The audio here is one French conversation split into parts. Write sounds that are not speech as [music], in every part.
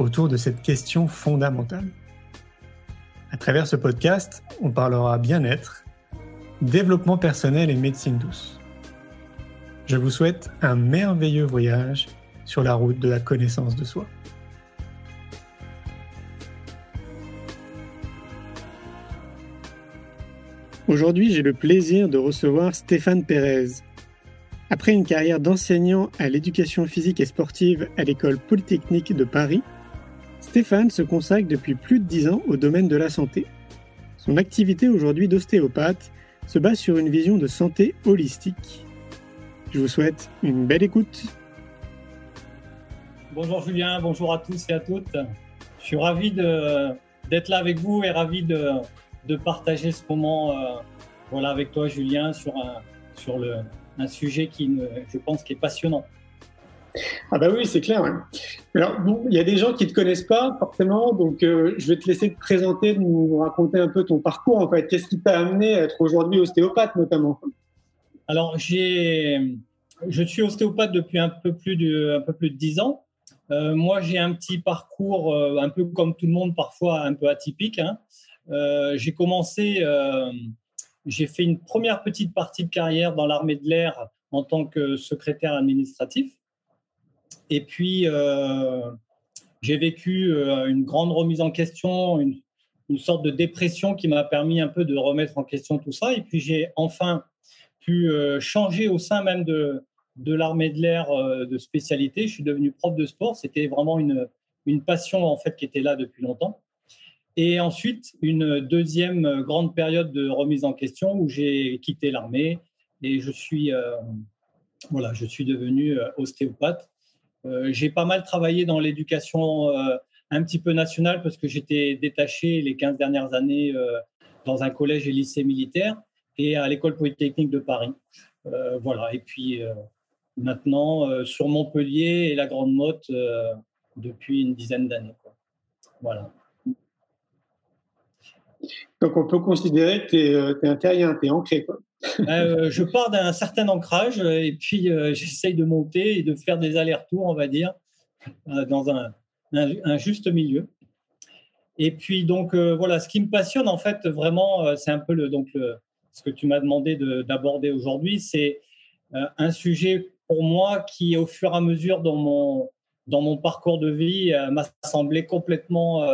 autour de cette question fondamentale. À travers ce podcast, on parlera bien-être, développement personnel et médecine douce. Je vous souhaite un merveilleux voyage sur la route de la connaissance de soi. Aujourd'hui, j'ai le plaisir de recevoir Stéphane Pérez. Après une carrière d'enseignant à l'éducation physique et sportive à l'école polytechnique de Paris, Stéphane se consacre depuis plus de dix ans au domaine de la santé. Son activité aujourd'hui d'ostéopathe se base sur une vision de santé holistique. Je vous souhaite une belle écoute. Bonjour Julien, bonjour à tous et à toutes. Je suis ravi d'être là avec vous et ravi de, de partager ce moment euh, voilà, avec toi Julien sur, un, sur le, un sujet qui, je pense, qui est passionnant. Ah bah oui, c'est clair. Alors il y a des gens qui te connaissent pas forcément, donc euh, je vais te laisser te présenter, nous raconter un peu ton parcours en fait. Qu'est-ce qui t'a amené à être aujourd'hui ostéopathe notamment? Alors j'ai, je suis ostéopathe depuis un peu plus de, un peu plus de 10 ans. Euh, moi, j'ai un petit parcours euh, un peu comme tout le monde, parfois un peu atypique. Hein. j'ai commencé, j'ai fait une première petite partie de carrière dans l'armée de l'air en tant que secrétaire administratif. Et puis, euh, j'ai vécu euh, une grande remise en question, une, sorte de dépression qui m'a permis un peu de remettre en question tout ça. Et puis, j'ai enfin pu euh, changer au sein même de, l'armée de l'air de spécialité. Je suis devenu prof de sport. C'était vraiment une, passion en fait qui était là depuis longtemps. Et ensuite, une deuxième grande période de remise en question où j'ai quitté l'armée et je suis, voilà, je suis devenu ostéopathe. Euh, j'ai pas mal travaillé dans l'éducation euh, un petit peu nationale parce que j'étais détaché les 15 dernières années euh, dans un collège et lycée militaire et à l'école polytechnique de Paris. voilà. Et puis maintenant sur Montpellier et la Grande Motte depuis une dizaine d'années. Voilà. Donc on peut considérer que tu es, es, un tu es ancré. Quoi. Euh, je pars d'un certain ancrage et puis euh, j'essaye de monter et de faire des allers-retours, on va dire, euh, dans un, juste milieu. Et puis donc voilà, ce qui me passionne en fait vraiment, c'est un peu le, donc ce que tu m'as demandé d'aborder aujourd'hui, c'est un sujet pour moi qui au fur et à mesure dans mon dans mon parcours de vie m'a semblé complètement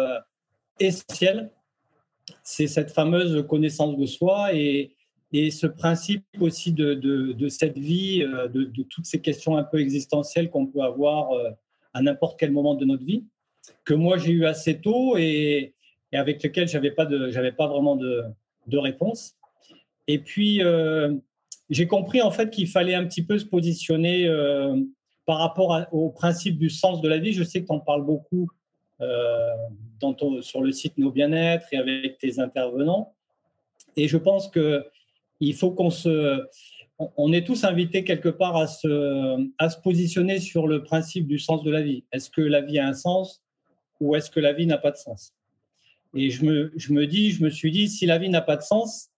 essentiel. C'est cette fameuse connaissance de soi et, et ce principe aussi de, cette vie, euh, de, toutes ces questions un peu existentielles qu'on peut avoir euh, à n'importe quel moment de notre vie, que moi j'ai eu assez tôt et, avec lequel j'avais pas pas vraiment de, réponse. Et puis euh, j'ai compris en fait qu'il fallait un petit peu se positionner par rapport au principe du sens de la vie. Je sais que tu en parles beaucoup sur le site Nos Bien-être et avec tes intervenants. Et je pense que il faut qu'on se, on est tous invités quelque part à se, à se positionner sur le principe du sens de la vie. Est-ce que la vie a un sens ou est-ce que la vie n'a pas de sens? Et je me, je me dis, je me suis dit, si la vie n'a pas de sens,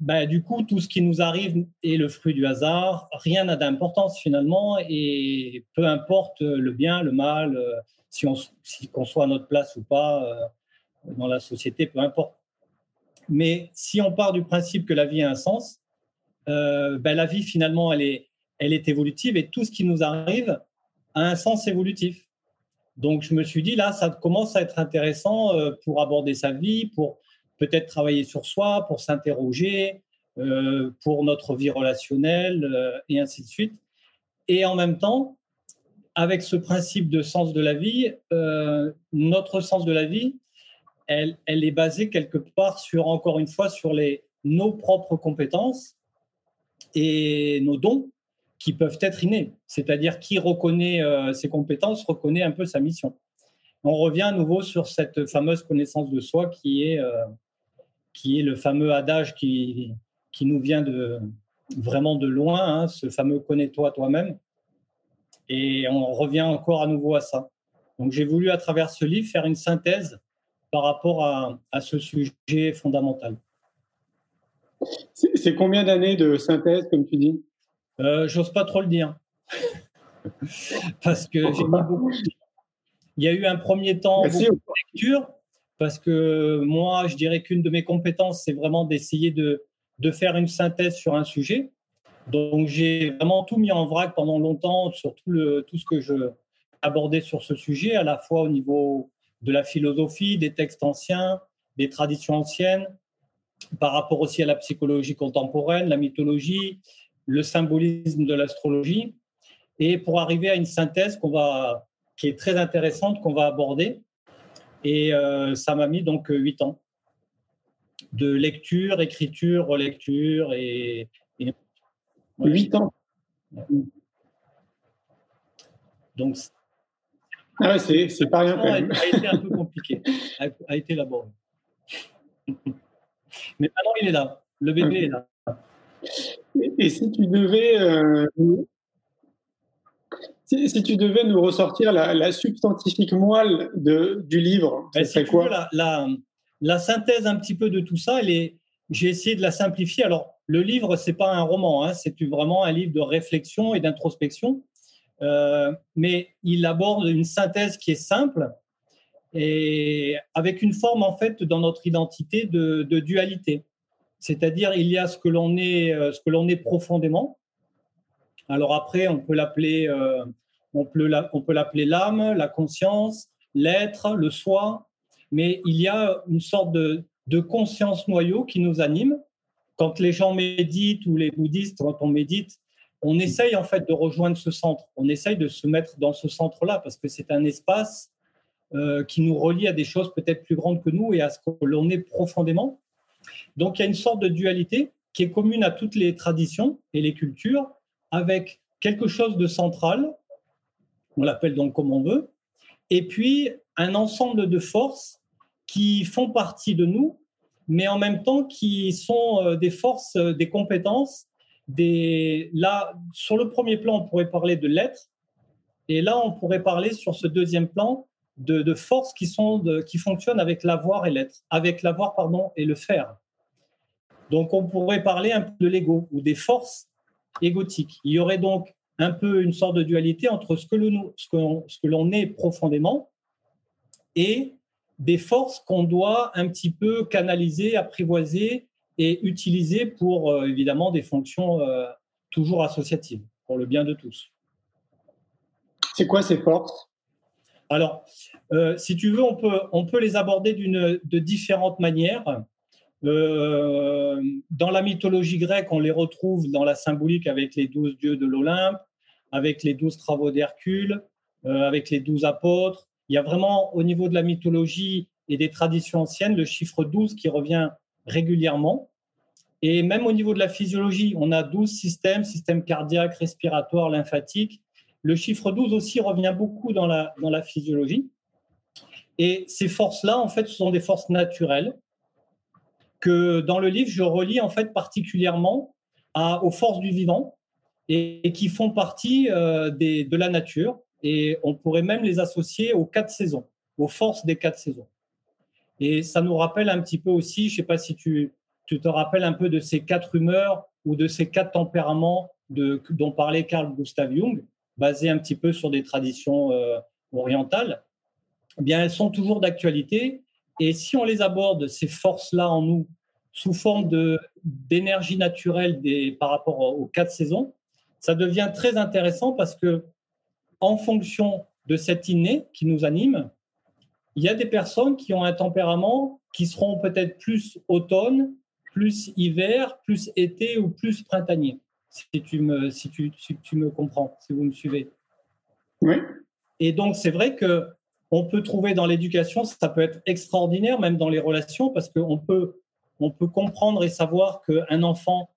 bah, du coup, tout ce qui nous arrive est le fruit du hasard. Rien n'a d'importance finalement, et peu importe le bien, le mal, euh, si on, si qu'on soit à notre place ou pas euh, dans la société, peu importe. Mais si on part du principe que la vie a un sens, euh, ben la vie finalement elle est, elle est évolutive et tout ce qui nous arrive a un sens évolutif. Donc je me suis dit là, ça commence à être intéressant euh, pour aborder sa vie, pour peut-être travailler sur soi, pour s'interroger, euh, pour notre vie relationnelle et ainsi de suite. Et en même temps, avec ce principe de sens de la vie, notre sens de la vie, elle, est basée quelque part sur, encore une fois, sur nos propres compétences et nos dons qui peuvent être innés. C'est-à-dire qui reconnaît euh, ses compétences reconnaît un peu sa mission. on revient à nouveau sur cette fameuse connaissance de soi qui est, qui est le fameux adage qui, qui nous vient de, vraiment de loin, hein, ce fameux connais-toi toi-même. Et on revient encore à nouveau à ça. Donc j'ai voulu à travers ce livre faire une synthèse par rapport à, à ce sujet fondamental. C'est combien d'années de synthèse, comme tu dis? Euh, J'ose pas trop le dire. [laughs] parce que j'ai mis beaucoup. Il y a eu un premier temps beaucoup de lecture, parce que moi, je dirais qu'une de mes compétences, c'est vraiment d'essayer de, de faire une synthèse sur un sujet. Donc, j'ai vraiment tout mis en vrac pendant longtemps sur tout, le, tout ce que je abordais sur ce sujet, à la fois au niveau de la philosophie, des textes anciens, des traditions anciennes, par rapport aussi à la psychologie contemporaine, la mythologie, le symbolisme de l'astrologie, et pour arriver à une synthèse qu'on va, qui est très intéressante, qu'on va aborder. Et euh, ça m'a mis donc huit ans de lecture, écriture, relecture et. Huit ans. Donc. Ah ouais, c'est pas rien. A, a été un peu compliqué, a, a été laborieux. [laughs] Mais maintenant, il est là. Le bébé est là. Et, si tu devais. Euh, si, tu devais nous ressortir la, substantifique moelle de, du livre, ben, c'est quoi la, la, la, synthèse un petit peu de tout ça, j'ai essayé de la simplifier. Alors, le livre, c'est pas un roman, hein, c'est vraiment un livre de réflexion et d'introspection. Euh, mais il aborde une synthèse qui est simple et avec une forme en fait dans notre identité de, dualité. C'est-à-dire il y a ce que l'on est, euh, ce que l'on est profondément. Alors après, on peut l'appeler, euh, on peut l'appeler l'âme, la conscience, l'être, le soi. Mais il y a une sorte de, de conscience noyau qui nous anime. Quand les gens méditent ou les bouddhistes, quand on médite, on essaye en fait de rejoindre ce centre. On essaye de se mettre dans ce centre-là parce que c'est un espace euh, qui nous relie à des choses peut-être plus grandes que nous et à ce que l'on est profondément. Donc il y a une sorte de dualité qui est commune à toutes les traditions et les cultures, avec quelque chose de central, on l'appelle donc comme on veut, et puis un ensemble de forces qui font partie de nous, mais en même temps qui sont euh, des forces, euh, des compétences. Là, sur le premier plan, on pourrait parler de l'être, et là, on pourrait parler sur ce deuxième plan de, forces qui, sont qui fonctionnent avec l'avoir et l'être, avec l'avoir pardon et le faire. Donc on pourrait parler un peu de l'ego ou des forces égotiques. Il y aurait donc un peu une sorte de dualité entre ce que l'on ce que l'on est profondément et des forces qu'on doit un petit peu canaliser, apprivoiser et utiliser pour euh, évidemment des fonctions euh, toujours associatives, pour le bien de tous. C'est quoi ces forces? Alors, euh, si tu veux, on peut, on peut les aborder de différentes manières. Dans la mythologie grecque, on les retrouve dans la symbolique avec les douze dieux de l'Olympe, avec les douze travaux d'Hercule, avec les douze apôtres. Il y a vraiment, au niveau de la mythologie et des traditions anciennes, le chiffre 12 qui revient régulièrement. Et même au niveau de la physiologie, on a 12 systèmes, système cardiaque, respiratoire, lymphatique, le chiffre 12 aussi revient beaucoup dans la, dans la physiologie. Et ces forces-là, en fait, ce sont des forces naturelles que dans le livre, je relie en fait particulièrement aux forces du vivant et, qui font partie euh, de la nature. Et on pourrait même les associer aux quatre saisons, aux forces des quatre saisons. Et ça nous rappelle un petit peu aussi, je ne sais pas si tu, te rappelles un peu de ces quatre humeurs ou de ces quatre tempéraments de, dont parlait Carl Gustav Jung basées un petit peu sur des traditions euh, orientales, eh bien, elles sont toujours d'actualité. Et si on les aborde, ces forces-là en nous, sous forme d'énergie naturelle par rapport aux quatre saisons, ça devient très intéressant parce que, en fonction de cet inné qui nous anime, il y a des personnes qui ont un tempérament qui seront peut-être plus automne, plus hiver, plus été ou plus printanier si tu me, si tu, tu me comprends, si vous me suivez. Oui. Et donc, c'est vrai que on peut trouver dans l'éducation, ça peut être extraordinaire, même dans les relations, parce qu'on peut, on peut comprendre et savoir qu'un enfant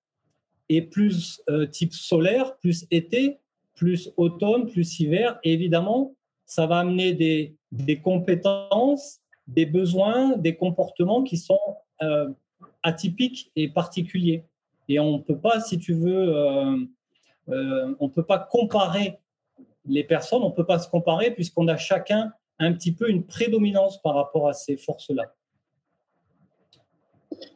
est plus euh, type solaire, plus été, plus automne, plus hiver. Et évidemment, ça va amener des, compétences, des besoins, des comportements qui sont euh, atypiques et particuliers. Et on ne peut pas, si tu veux, euh, euh, peut pas comparer les personnes, on ne peut pas se comparer puisqu'on a chacun un petit peu une prédominance par rapport à ces forces-là.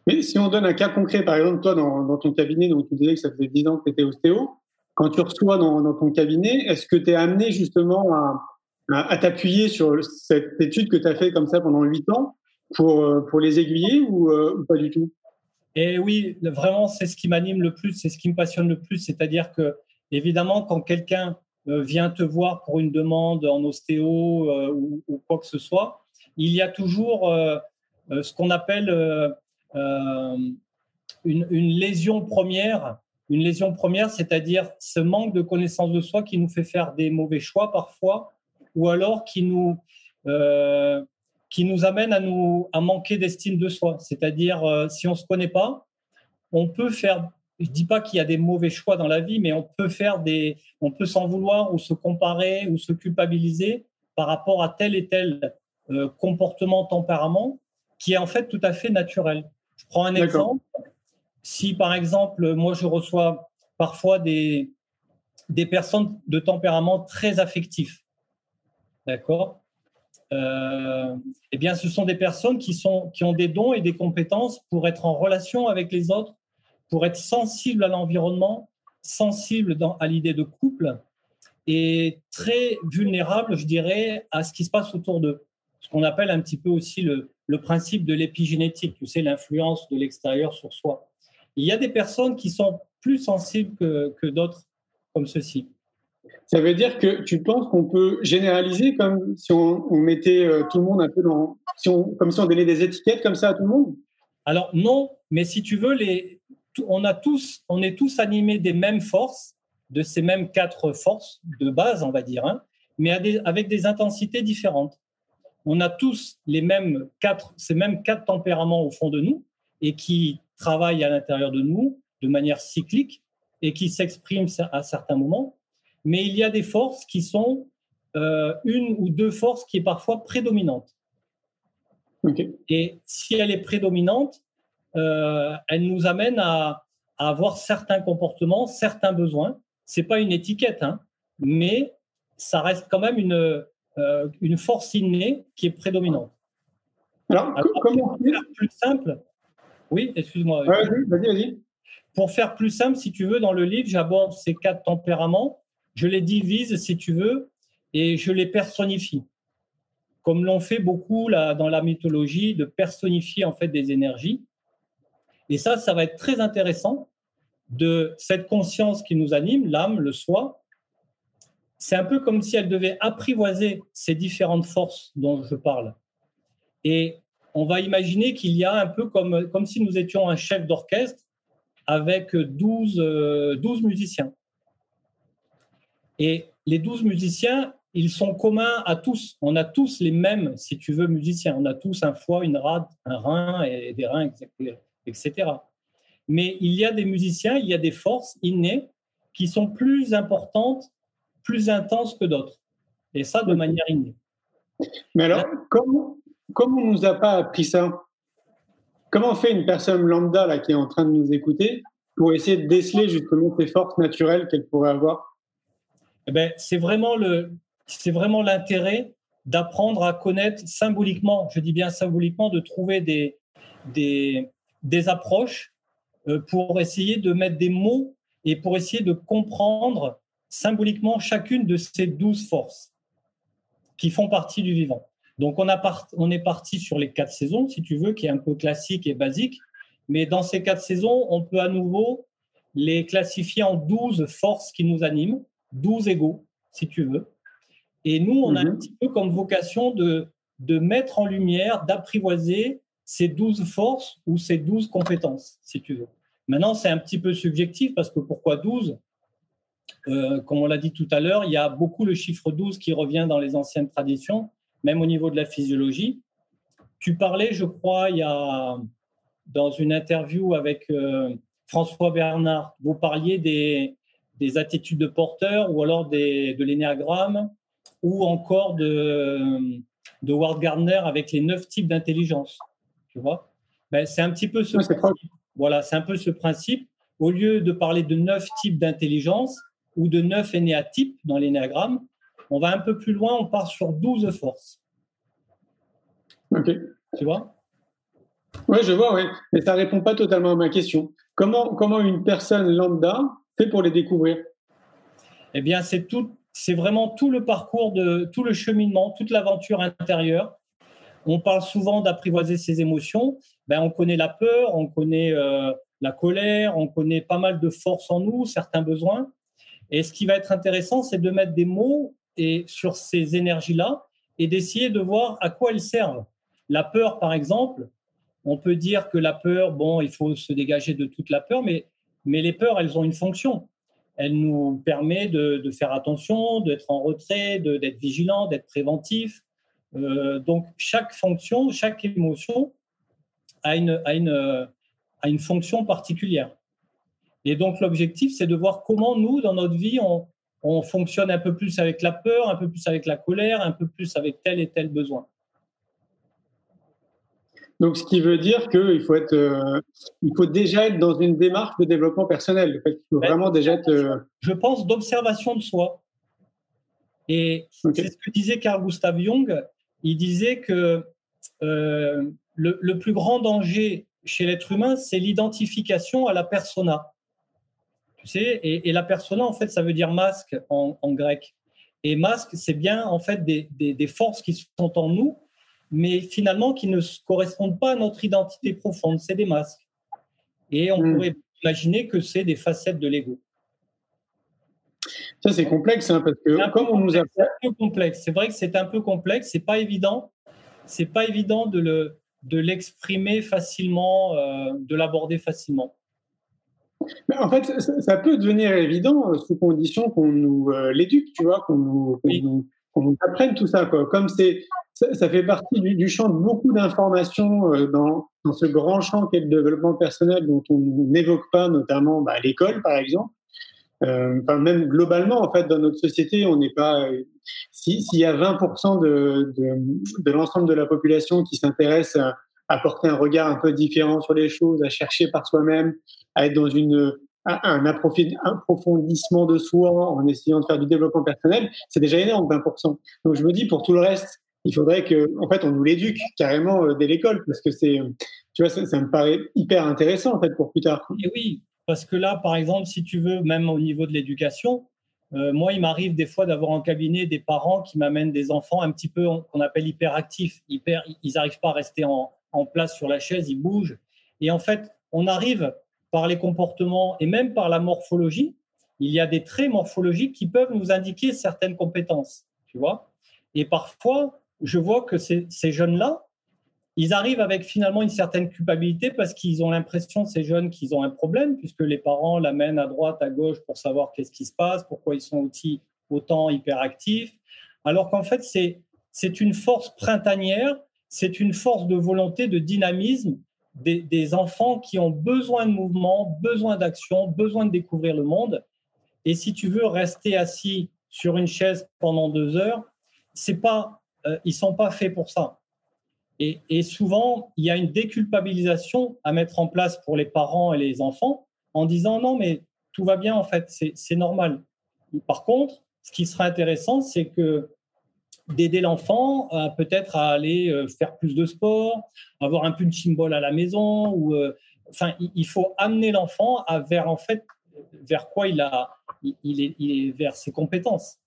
Mais si on donne un cas concret, par exemple, toi, dans, ton cabinet, donc tu disais que ça faisait 10 ans que tu étais ostéo, quand tu reçois dans, ton cabinet, est-ce que tu es amené justement à, t'appuyer sur cette étude que tu as fait comme ça pendant 8 ans pour, euh, pour les aiguiller ou, euh, pas du tout? Et oui, vraiment, c'est ce qui m'anime le plus, c'est ce qui me passionne le plus. C'est-à-dire que, évidemment, quand quelqu'un euh, vient te voir pour une demande en ostéo ou, quoi que ce soit, il y a toujours ce qu'on appelle euh, une, lésion première, une lésion première, c'est-à-dire ce manque de connaissance de soi qui nous fait faire des mauvais choix parfois, ou alors qui nous, euh, qui nous amène à, nous, à manquer d'estime de soi. C'est-à-dire, euh, si on ne se connaît pas, on peut faire, je ne dis pas qu'il y a des mauvais choix dans la vie, mais on peut faire des, on peut s'en vouloir ou se comparer ou se culpabiliser par rapport à tel et tel comportement, tempérament, qui est en fait tout à fait naturel. Je prends un exemple. Si par exemple, moi je reçois parfois des, des personnes de tempérament très affectif, d'accord euh, Eh bien, ce sont des personnes qui, sont, qui ont des dons et des compétences pour être en relation avec les autres, pour être sensibles à l'environnement, sensibles à l'idée de couple et très vulnérables, je dirais, à ce qui se passe autour d'eux. Ce qu'on appelle un petit peu aussi le, le principe de l'épigénétique, tu sais, l'influence de l'extérieur sur soi. Il y a des personnes qui sont plus sensibles que, d'autres comme ceci. Ça veut dire que tu penses qu'on peut généraliser comme si on, mettait euh, tout le monde un peu dans, comme si on donnait des étiquettes comme ça à tout le monde? Alors non, mais si tu veux, les, on, a tous, on est tous animés des mêmes forces, de ces mêmes quatre forces de base, on va dire, hein, mais avec des intensités différentes on a tous les mêmes quatre, ces mêmes quatre tempéraments au fond de nous et qui travaillent à l'intérieur de nous de manière cyclique et qui s'expriment à certains moments. Mais il y a des forces qui sont euh, une ou deux forces qui est parfois prédominante. Et si elle est prédominante, euh, elle nous amène à, avoir certains comportements, certains besoins. C'est pas une étiquette, hein, mais ça reste quand même une, euh, une force innée qui est prédominante. Alors, comment pour faire plus simple Oui, excuse-moi. vas-y, vas-y. Pour faire plus simple, si tu veux, dans le livre, j'aborde ces quatre tempéraments, je les divise, si tu veux, et je les personnifie. Comme l'ont fait beaucoup là, dans la mythologie, de personnifier en fait des énergies. Et ça, ça va être très intéressant de cette conscience qui nous anime, l'âme, le soi, c'est un peu comme si elle devait apprivoiser ces différentes forces dont je parle. Et on va imaginer qu'il y a un peu comme, comme si nous étions un chef d'orchestre avec 12, 12 euh, musiciens. Et les 12 musiciens, ils sont communs à tous. On a tous les mêmes, si tu veux, musiciens. On a tous un foie, une rate, un rein et des reins, etc. Mais il y a des musiciens, il y a des forces innées qui sont plus importantes plus intense que d'autres. Et ça, de manière innée. Mais alors, comment, comment on ne nous a pas appris ça? Comment fait une personne lambda là, qui est en train de nous écouter pour essayer de déceler justement ces forces naturelles qu'elle pourrait avoir? Eh ben, C'est vraiment l'intérêt d'apprendre à connaître symboliquement, je dis bien symboliquement, de trouver des, approches euh, pour essayer de mettre des mots et pour essayer de comprendre symboliquement chacune de ces douze forces qui font partie du vivant. Donc on, on est parti sur les quatre saisons, si tu veux, qui est un peu classique et basique. Mais dans ces quatre saisons, on peut à nouveau les classifier en douze forces qui nous animent, douze égaux, si tu veux. Et nous, on a un mhm. petit peu comme vocation de, de mettre en lumière, d'apprivoiser ces douze forces ou ces douze compétences, si tu veux. Maintenant, c'est un petit peu subjectif parce que pourquoi 12 euh, comme on l'a dit tout à l'heure, il y a beaucoup le chiffre 12 qui revient dans les anciennes traditions, même au niveau de la physiologie. Tu parlais, je crois, il y a dans une interview avec euh, François Bernard, vous parliez des, attitudes de porteur ou alors des, de l'énéagramme ou encore de, de Ward Gardner avec les neuf types d'intelligence. Tu vois ben, C'est un petit peu ce principe. Voilà, c'est un peu ce principe. Au lieu de parler de neuf types d'intelligence ou de neuf énéatypes dans l'énéagramme, on va un peu plus loin, on part sur 12 forces. Ok. Tu vois? Oui, je vois, oui. Mais ça ne répond pas totalement à ma question. Comment, comment une personne lambda pour les découvrir Eh bien, c'est tout, c'est vraiment tout le parcours de tout le cheminement, toute l'aventure intérieure. On parle souvent d'apprivoiser ses émotions. Ben, on connaît la peur, on connaît euh, la colère, on connaît pas mal de forces en nous, certains besoins. Et ce qui va être intéressant, c'est de mettre des mots et sur ces énergies-là et d'essayer de voir à quoi elles servent. La peur, par exemple, on peut dire que la peur, bon, il faut se dégager de toute la peur, mais, mais les peurs, elles ont une fonction. Elles nous permettent de, faire attention, d'être en retrait, d'être vigilant, d'être préventif. Euh, donc, chaque fonction, chaque émotion a une, fonction particulière. Et donc, l'objectif, c'est de voir comment nous, dans notre vie, on fonctionne un peu plus avec la peur, un peu plus avec la colère, un peu plus avec tel et tel besoin. Donc, ce qui veut dire qu'il faut être, euh, il faut déjà être dans une démarche de développement personnel. il faut ben, vraiment déjà être. Euh, Je pense d'observation de soi. Et c'est ce que disait Carl Gustav Jung. Il disait que euh, le, le, plus grand danger chez l'être humain, c'est l'identification à la persona. Tu sais, et, la persona, en fait, ça veut dire masque en, grec. Et masque, c'est bien, en fait, des, des, forces qui sont en nous, mais finalement qui ne correspondent pas à notre identité profonde. C'est des masques. Et on hmm. pourrait imaginer que c'est des facettes de l'ego. Ça, c'est complexe, hein, parce que comme on nous a C'est un peu complexe. C'est vrai que c'est un peu complexe. C'est pas évident. C'est pas évident de le de l'exprimer facilement, euh, de l'aborder facilement en fait, ça peut devenir évident euh, sous condition qu'on nous euh, l'éduque, tu vois, qu'on nous, apprenne tout ça. Quoi. Comme c'est, ça, fait partie du, champ de beaucoup d'informations euh, dans, dans, ce grand champ qu'est le développement personnel dont on n'évoque pas, notamment bah, l'école, par exemple. enfin, même globalement, en fait, dans notre société, on n'est pas. S'il y a 20% de, de, de l'ensemble de la population qui s'intéresse à, à porter un regard un peu différent sur les choses, à chercher par soi-même, à être dans une, un approfondissement de soi en essayant de faire du développement personnel, c'est déjà énorme, 20%. Donc je me dis, pour tout le reste, il faudrait que, en fait, on nous l'éduque carrément euh, dès l'école, parce que c'est, tu vois, ça, me paraît hyper intéressant, en fait, pour plus tard. Oui, parce que là, par exemple, si tu veux, même au niveau de l'éducation, euh, moi, il m'arrive des fois d'avoir en cabinet des parents qui m'amènent des enfants un petit peu qu'on appelle hyperactifs. Hyper, ils n'arrivent pas à rester en place sur la chaise, ils bougent. Et en fait, on arrive par les comportements et même par la morphologie, il y a des traits morphologiques qui peuvent nous indiquer certaines compétences, tu vois. Et parfois, je vois que ces, jeunes-là, ils arrivent avec finalement une certaine culpabilité parce qu'ils ont l'impression, ces jeunes, qu'ils ont un problème, puisque les parents l'amènent à droite, à gauche pour savoir qu'est-ce qui se passe, pourquoi ils sont aussi autant hyperactifs, alors qu'en fait, c'est une force printanière c'est une force de volonté, de dynamisme des, enfants qui ont besoin de mouvement, besoin d'action, besoin de découvrir le monde. Et si tu veux rester assis sur une chaise pendant deux heures, c'est pas, euh, ils sont pas faits pour ça. Et, et, souvent, il y a une déculpabilisation à mettre en place pour les parents et les enfants en disant non, mais tout va bien en fait, c'est normal. Par contre, ce qui sera intéressant, c'est que d'aider l'enfant peut-être à aller euh, faire plus de sport, avoir un punching ball à la maison ou euh, enfin il faut amener l'enfant à vers en fait vers quoi il a il est, il est vers ses compétences.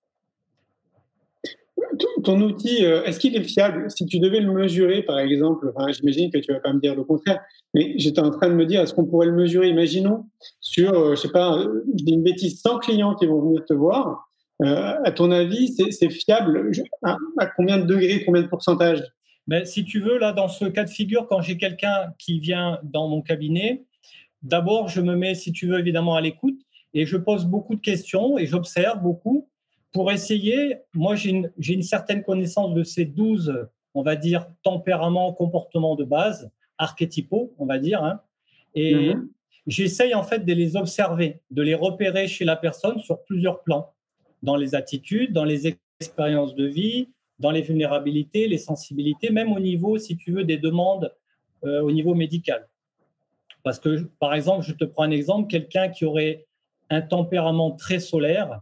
Ton outil, euh, est-ce qu'il est fiable? Si tu devais le mesurer, par exemple, j'imagine que tu vas pas me dire le contraire, mais j'étais en train de me dire, est-ce qu'on pourrait le mesurer? Imaginons sur, je sais pas, une bêtise, 100 clients qui vont venir te voir, euh, à ton avis, c'est fiable à, combien de degrés, combien de pourcentage? Ben, Si tu veux, là, dans ce cas de figure, quand j'ai quelqu'un qui vient dans mon cabinet, d'abord, je me mets, si tu veux, évidemment à l'écoute et je pose beaucoup de questions et j'observe beaucoup pour essayer. Moi, j'ai une, une, certaine connaissance de ces 12, on va dire, tempéraments, comportements de base, archétypaux, on va dire. Hein, et mm-hmm. j'essaye en fait de les observer, de les repérer chez la personne sur plusieurs plans dans les attitudes, dans les l'expérience de vie, dans les vulnérabilités, les sensibilités, même au niveau, si tu veux, des demandes euh, au niveau médical. Parce que, par exemple, je te prends un exemple, quelqu'un qui aurait un tempérament très solaire,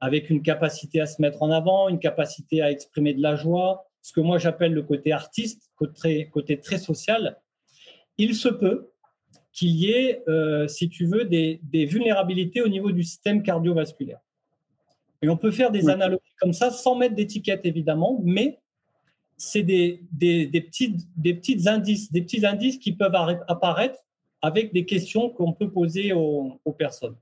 avec une capacité à se mettre en avant, une capacité à exprimer de la joie, ce que moi j'appelle le côté artiste, côté, côté très social, il se peut qu'il y ait, euh, si tu veux, des, vulnérabilités au niveau du système cardiovasculaire. Et on peut faire des analogies comme ça sans mettre d'étiquette, évidemment, mais c'est des, des, petits, des petits indices, des petits indices qui peuvent apparaître avec des questions qu'on peut poser aux, personnes.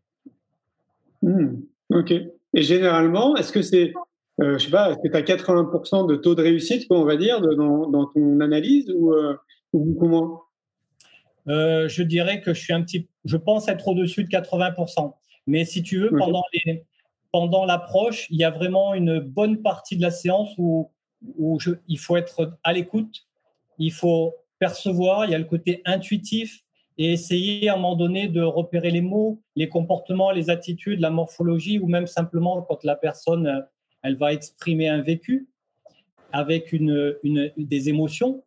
Hmm, ok. Et généralement, est-ce que c'est, euh, je sais pas, est-ce que tu as 80% de taux de réussite, on va dire, dans, dans ton analyse ou, euh, ou comment? Euh, Je dirais que je suis un petit, je pense être au-dessus de 80%. Mais si tu veux, pendant les, pendant l'approche, il y a vraiment une bonne partie de la séance où, il faut être à l'écoute, il faut percevoir, il y a le côté intuitif et essayer à un moment donné de repérer les mots, les comportements, les attitudes, la morphologie ou même simplement quand la personne euh, elle va exprimer un vécu avec une, des émotions,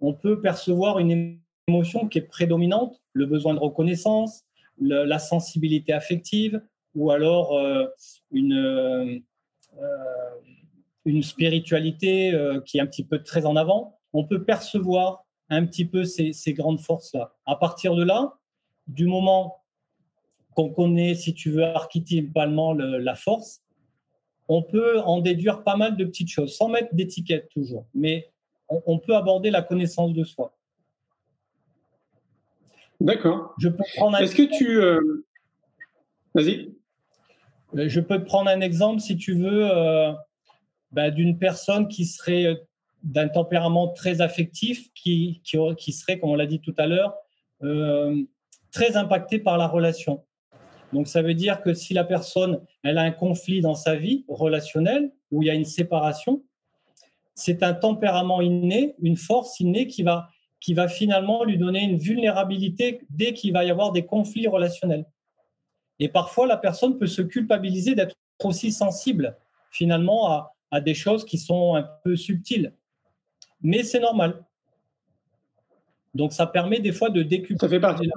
on peut percevoir une émotion qui est prédominante, le besoin de reconnaissance, la sensibilité affective ou alors euh, une, euh, une spiritualité qui est un petit peu très en avant. On peut percevoir un petit peu ces, grandes forces-là. À partir de là, du moment qu'on connaît, si tu veux, archétypalement la force, on peut en déduire pas mal de petites choses, sans mettre d'étiquette toujours, mais on, peut aborder la connaissance de soi. D'accord. Je peux prendre. Est-ce que tu. Euh, vas-y. Euh, je peux te prendre un exemple, si tu veux, euh, bah, d'une personne qui serait d'un tempérament très affectif qui, qui, serait, comme on l'a dit tout à l'heure, euh, très impacté par la relation. Donc ça veut dire que si la personne elle a un conflit dans sa vie relationnelle où il y a une séparation, c'est un tempérament inné, une force innée qui va qui va finalement lui donner une vulnérabilité dès qu'il va y avoir des conflits relationnels. Et parfois la personne peut se culpabiliser d'être aussi sensible finalement à, à des choses qui sont un peu subtiles mais c'est normal. Donc ça permet des fois de décupler. Ça fait partie de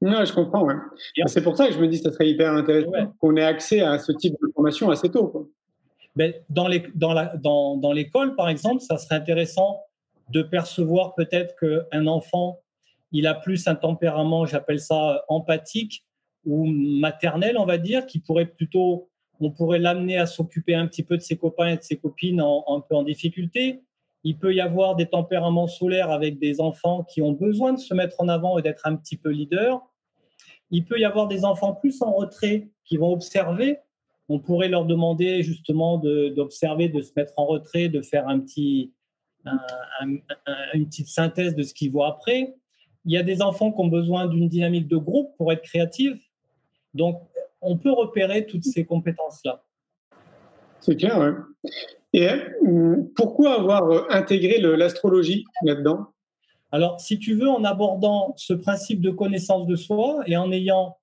non, je comprends. Ouais. C'est pour ça que je me dis que ce serait hyper intéressant qu'on ait accès à ce type de formation assez tôt. Ben, dans, les, dans, la, dans, dans l'école, par exemple, ça serait intéressant de percevoir peut-être qu'un enfant, il a plus un tempérament, j'appelle ça empathique ou maternel, on va dire, qui pourrait plutôt on pourrait l'amener à s'occuper un petit peu de ses copains et de ses copines en, un peu en difficulté. Il peut y avoir des tempéraments solaires avec des enfants qui ont besoin de se mettre en avant et d'être un petit peu leader. Il peut y avoir des enfants plus en retrait qui vont observer. On pourrait leur demander justement d'observer, de, se mettre en retrait, de faire un petit, une petite synthèse de ce qu'ils voient après. Il y a des enfants qui ont besoin d'une dynamique de groupe pour être créatifs. Donc, on peut repérer toutes ces compétences-là. C'est clair, oui. Et euh, pourquoi avoir euh, intégré l'astrologie là-dedans? Alors, si tu veux, en abordant ce principe de connaissance de soi et en ayant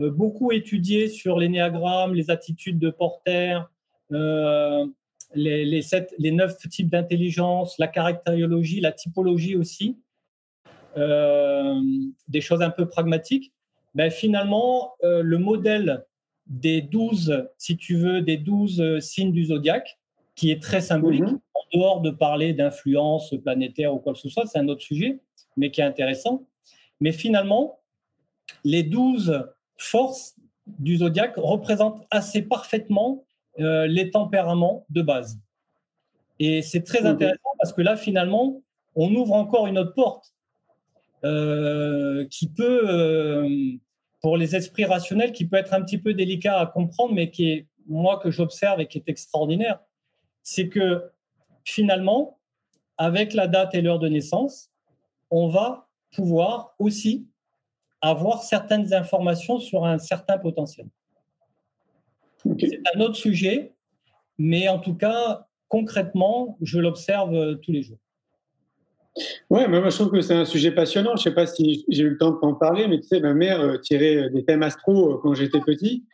euh, beaucoup étudié sur l'énéagramme, les attitudes de Porter, les, les, les neuf types d'intelligence, la caractériologie, la typologie aussi, des choses un peu pragmatiques, ben finalement, euh, le modèle des 12, si tu veux, des 12 euh, signes du zodiaque, qui est très symbolique, mhm. en dehors de parler d'influence planétaire ou quoi que ce soit, c'est un autre sujet, mais qui est intéressant. Mais finalement, les 12 forces du zodiaque représentent assez parfaitement euh, les tempéraments de base. Et c'est très mhm. intéressant parce que là, finalement, on ouvre encore une autre porte. Euh, qui peut, euh, pour les esprits rationnels, qui peut être un petit peu délicat à comprendre, mais qui est, moi, que j'observe et qui est extraordinaire, c'est que finalement, avec la date et l'heure de naissance, on va pouvoir aussi avoir certaines informations sur un certain potentiel. C'est un autre sujet, mais en tout cas, concrètement, je l'observe tous les jours. Ouais, moi je trouve que c'est un sujet passionnant. Je sais pas si j'ai eu le temps de t'en parler, mais tu sais, ma mère euh, tirait euh, des thèmes astro euh, quand j'étais petit.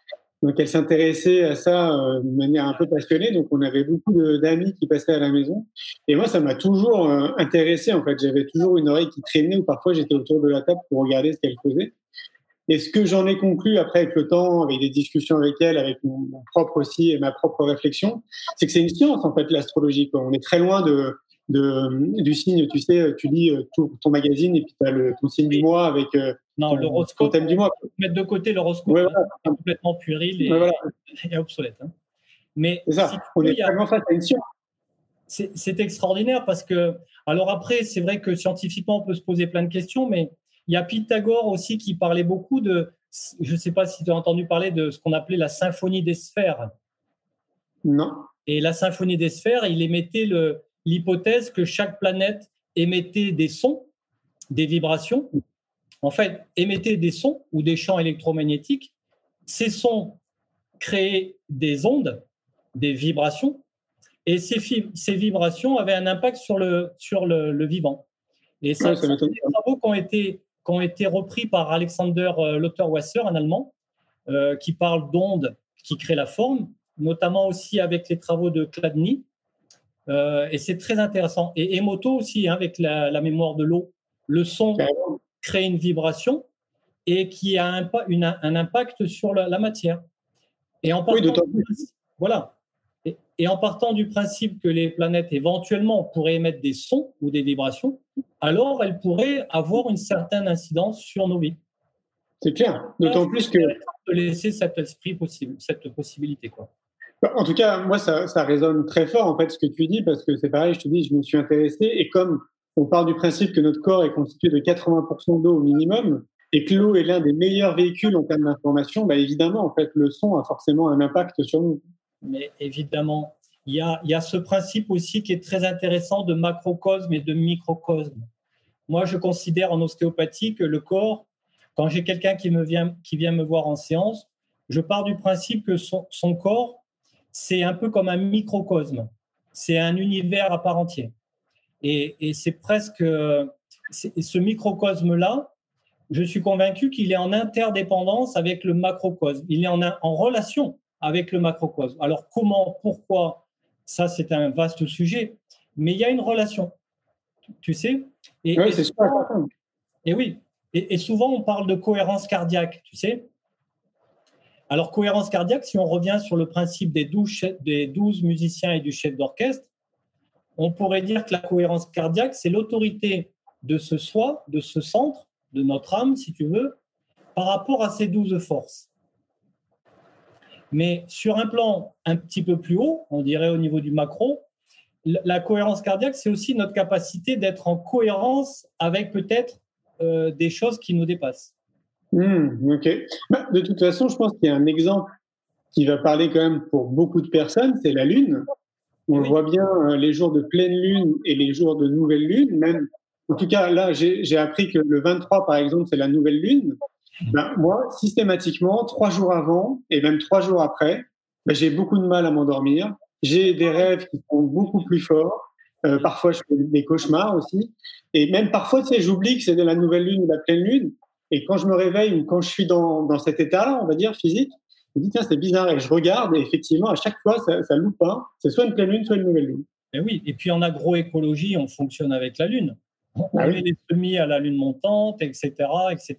Donc elle s'intéressait à ça de manière un peu passionnée. Donc on avait beaucoup d'amis qui passaient à la maison. Et moi, ça m'a toujours intéressé. En fait, j'avais toujours une oreille qui traînait ou parfois j'étais autour de la table pour regarder ce qu'elle faisait. Et ce que j'en ai conclu après avec le temps, avec des discussions avec elle, avec mon, propre aussi et ma propre réflexion, c'est que c'est une science en fait l'astrologie. On est très loin de, de, du signe. Tu sais, tu lis euh, tout, ton magazine et puis tu as le, ton signe du mois avec euh, non, l'horoscope. thème du mois. Mettre de côté l'horoscope, c'est complètement puéril [laughs] et, obsolète. Hein. Mais c'est ça. on est vraiment face à une science. C'est extraordinaire parce que, alors après, c'est vrai que scientifiquement, on peut se poser plein de questions, mais il y a Pythagore aussi qui parlait beaucoup de, je ne sais pas si tu as entendu parler de ce qu'on appelait la symphonie des sphères. Non. Et la symphonie des sphères, il émettait l'hypothèse que chaque planète émettait des sons, des vibrations. En fait, émettait des sons ou des champs électromagnétiques. Ces sons créaient des ondes, des vibrations, et ces, ces vibrations avaient un impact sur le, sur le, vivant. Et ça, c'est des travaux qui ont été qui ont été repris par Alexander euh, Lotterwasser, un Allemand, euh, qui parle d'ondes qui créent la forme, notamment aussi avec les travaux de Chladni. Euh, et c'est très intéressant. Et Emoto aussi, hein, avec la, mémoire de l'eau. Le son crée une vibration et qui a un, une, un impact sur la, matière. Et en partant, voilà. Et, et, en partant du principe que les planètes éventuellement pourraient émettre des sons ou des vibrations, alors elle pourrait avoir une certaine incidence sur nos vies. C'est clair. D'autant plus que. De laisser cet esprit possible, cette possibilité. Quoi. Bah, en tout cas, moi, ça, résonne très fort, en fait, ce que tu dis, parce que c'est pareil, je te dis, je me suis intéressé, et comme on part du principe que notre corps est constitué de 80% d'eau au minimum, et que l'eau est l'un des meilleurs véhicules en termes d'information, bah, évidemment, en fait, le son a forcément un impact sur nous. Mais évidemment, il y, a, ce principe aussi qui est très intéressant de macrocosme et de microcosme. Moi, je considère en ostéopathie que le corps, quand j'ai quelqu'un qui, vient, qui vient me voir en séance, je pars du principe que son corps, c'est un peu comme un microcosme. C'est un univers à part entière. Et, et c'est presque ce microcosme-là, je suis convaincu qu'il est en interdépendance avec le macrocosme. Il est en, en relation avec le macrocosme. Alors comment, pourquoi ça, c'est un vaste sujet, mais il y a une relation, tu sais. Et, oui, c'est souvent, et oui, et, souvent on parle de cohérence cardiaque, tu sais. Alors, cohérence cardiaque, si on revient sur le principe des 12, des 12 musiciens et du chef d'orchestre, on pourrait dire que la cohérence cardiaque, c'est l'autorité de ce soi, de ce centre, de notre âme, si tu veux, par rapport à ces 12 forces. Mais sur un plan un petit peu plus haut, on dirait au niveau du macro, la cohérence cardiaque, c'est aussi notre capacité d'être en cohérence avec peut-être euh, des choses qui nous dépassent. Hmm, ok. Bah, de toute façon, je pense qu'il y a un exemple qui va parler quand même pour beaucoup de personnes, c'est la Lune. On le voit bien, euh, les jours de pleine Lune et les jours de nouvelle Lune, même. En tout cas, là, j'ai appris que le 23, par exemple, c'est la nouvelle Lune. Ben, moi, systématiquement, trois jours avant et même trois jours après, ben, j'ai beaucoup de mal à m'endormir. J'ai des rêves qui sont beaucoup plus forts. Euh, parfois, je fais des cauchemars aussi. Et même parfois, tu sais, j'oublie que c'est de la nouvelle lune ou de la pleine lune. Et quand je me réveille ou quand je suis dans, dans cet état-là, on va dire physique, je me dis, tiens, c'est bizarre. Et je regarde et effectivement, à chaque fois, ça, ça loupe pas. C'est soit une pleine lune, soit une nouvelle lune. Et oui. Et puis en agroécologie, on fonctionne avec la lune. On ah met les semis à la lune montante, etc., etc.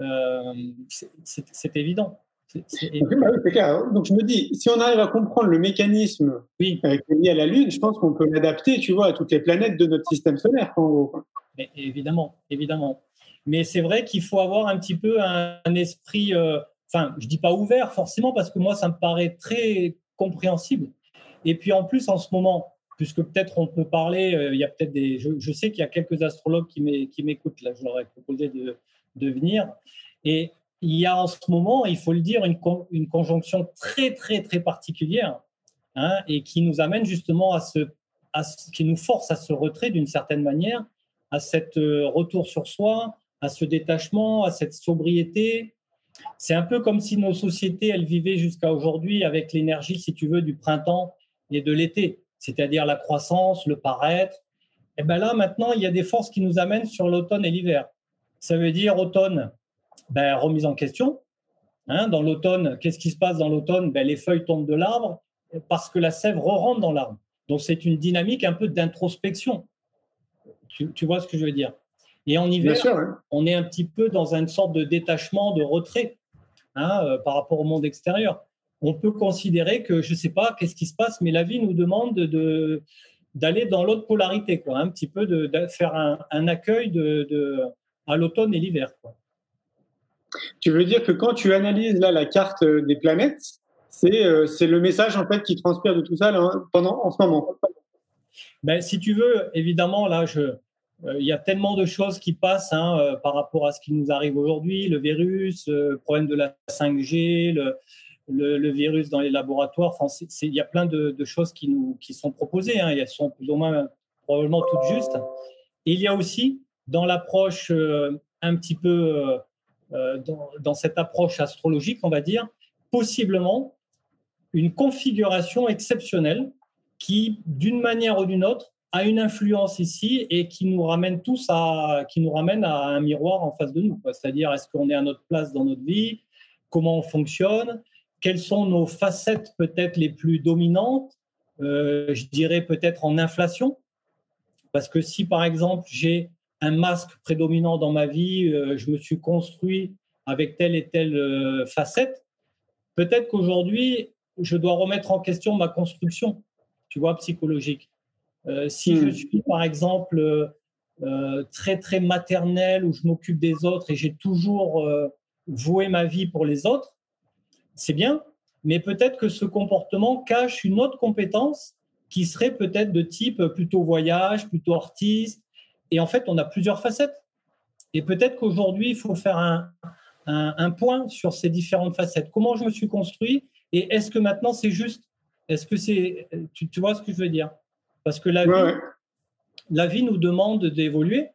Euh, c'est évident. Donc je me dis, si on arrive à comprendre le mécanisme oui. Euh, qui est lié à la Lune, je pense qu'on peut l'adapter, tu vois, à toutes les planètes de notre système solaire, en gros. Mais évidemment, évidemment. Mais c'est vrai qu'il faut avoir un petit peu un, esprit, euh, enfin, je dis pas ouvert forcément, parce que moi, ça me paraît très compréhensible. Et puis en plus, en ce moment, puisque peut-être on peut parler, il y a peut-être des, je, sais qu'il y a quelques astrologues qui m'écoutent là, je leur ai proposé de, venir. Et il y a en ce moment, il faut le dire, une, une conjonction très, très, très particulière hein, et qui nous amène justement à ce, à ce, qui nous force à ce retrait d'une certaine manière, à cette euh, retour sur soi, à ce détachement, à cette sobriété. C'est un peu comme si nos sociétés, elles vivaient jusqu'à aujourd'hui avec l'énergie, si tu veux, du printemps et de l'été, c'est-à-dire la croissance, le paraître. Et bien là, maintenant, il y a des forces qui nous amènent sur l'automne et l'hiver. Ça veut dire automne, ben, remise en question, Hein, dans l'automne, qu'est-ce qui se passe dans l'automne? Ben, Les feuilles tombent de l'arbre parce que la sève rentre dans l'arbre. Donc c'est une dynamique un peu d'introspection. Tu, vois ce que je veux dire? Et en hiver, on est un petit peu dans une sorte de détachement, de retrait hein, euh, par rapport au monde extérieur. On peut considérer que, je ne sais pas, qu'est-ce qui se passe, mais la vie nous demande de, d'aller dans l'autre polarité, quoi, un petit peu de, faire un, accueil de, à l'automne et l'hiver. Tu veux dire que quand tu analyses là la carte des planètes, c'est euh, c'est le message en fait qui transpire de tout ça pendant en ce moment? Ben, si tu veux, évidemment, là, je, euh, il y a tellement de choses qui passent hein, euh, par rapport à ce qui nous arrive aujourd'hui, le virus, le problème de la 5G, le, virus dans les laboratoires. Il y a plein de, choses qui nous qui sont proposées. Hein, elles sont plus ou moins probablement toutes justes. Et il y a aussi dans l'approche un petit peu dans, cette approche astrologique, on va dire, possiblement une configuration exceptionnelle qui, d'une manière ou d'une autre, a une influence ici et qui nous ramène tous à, qui nous ramène à un miroir en face de nous. C'est-à-dire, est-ce qu'on est à notre place dans notre vie? Comment on fonctionne? Quelles sont nos facettes peut-être les plus dominantes? Euh, Je dirais peut-être en inflation. Parce que si, par exemple, j'ai un masque prédominant dans ma vie, euh, je me suis construit avec telle et telle euh, facette, peut-être qu'aujourd'hui, je dois remettre en question ma construction, tu vois, psychologique. Euh, si je hmm. suis, par exemple, euh, euh, très, très maternel, où je m'occupe des autres et j'ai toujours voué ma vie pour les autres, c'est bien, mais peut-être que ce comportement cache une autre compétence qui serait peut-être de type plutôt voyage, plutôt artiste. Et en fait, on a plusieurs facettes. Et peut-être qu'aujourd'hui, il faut faire un, un, point sur ces différentes facettes. Comment je me suis construit et est-ce que maintenant c'est juste? Est-ce que c'est. Tu, vois ce que je veux dire? Parce que la, vie, la vie nous demande d'évoluer.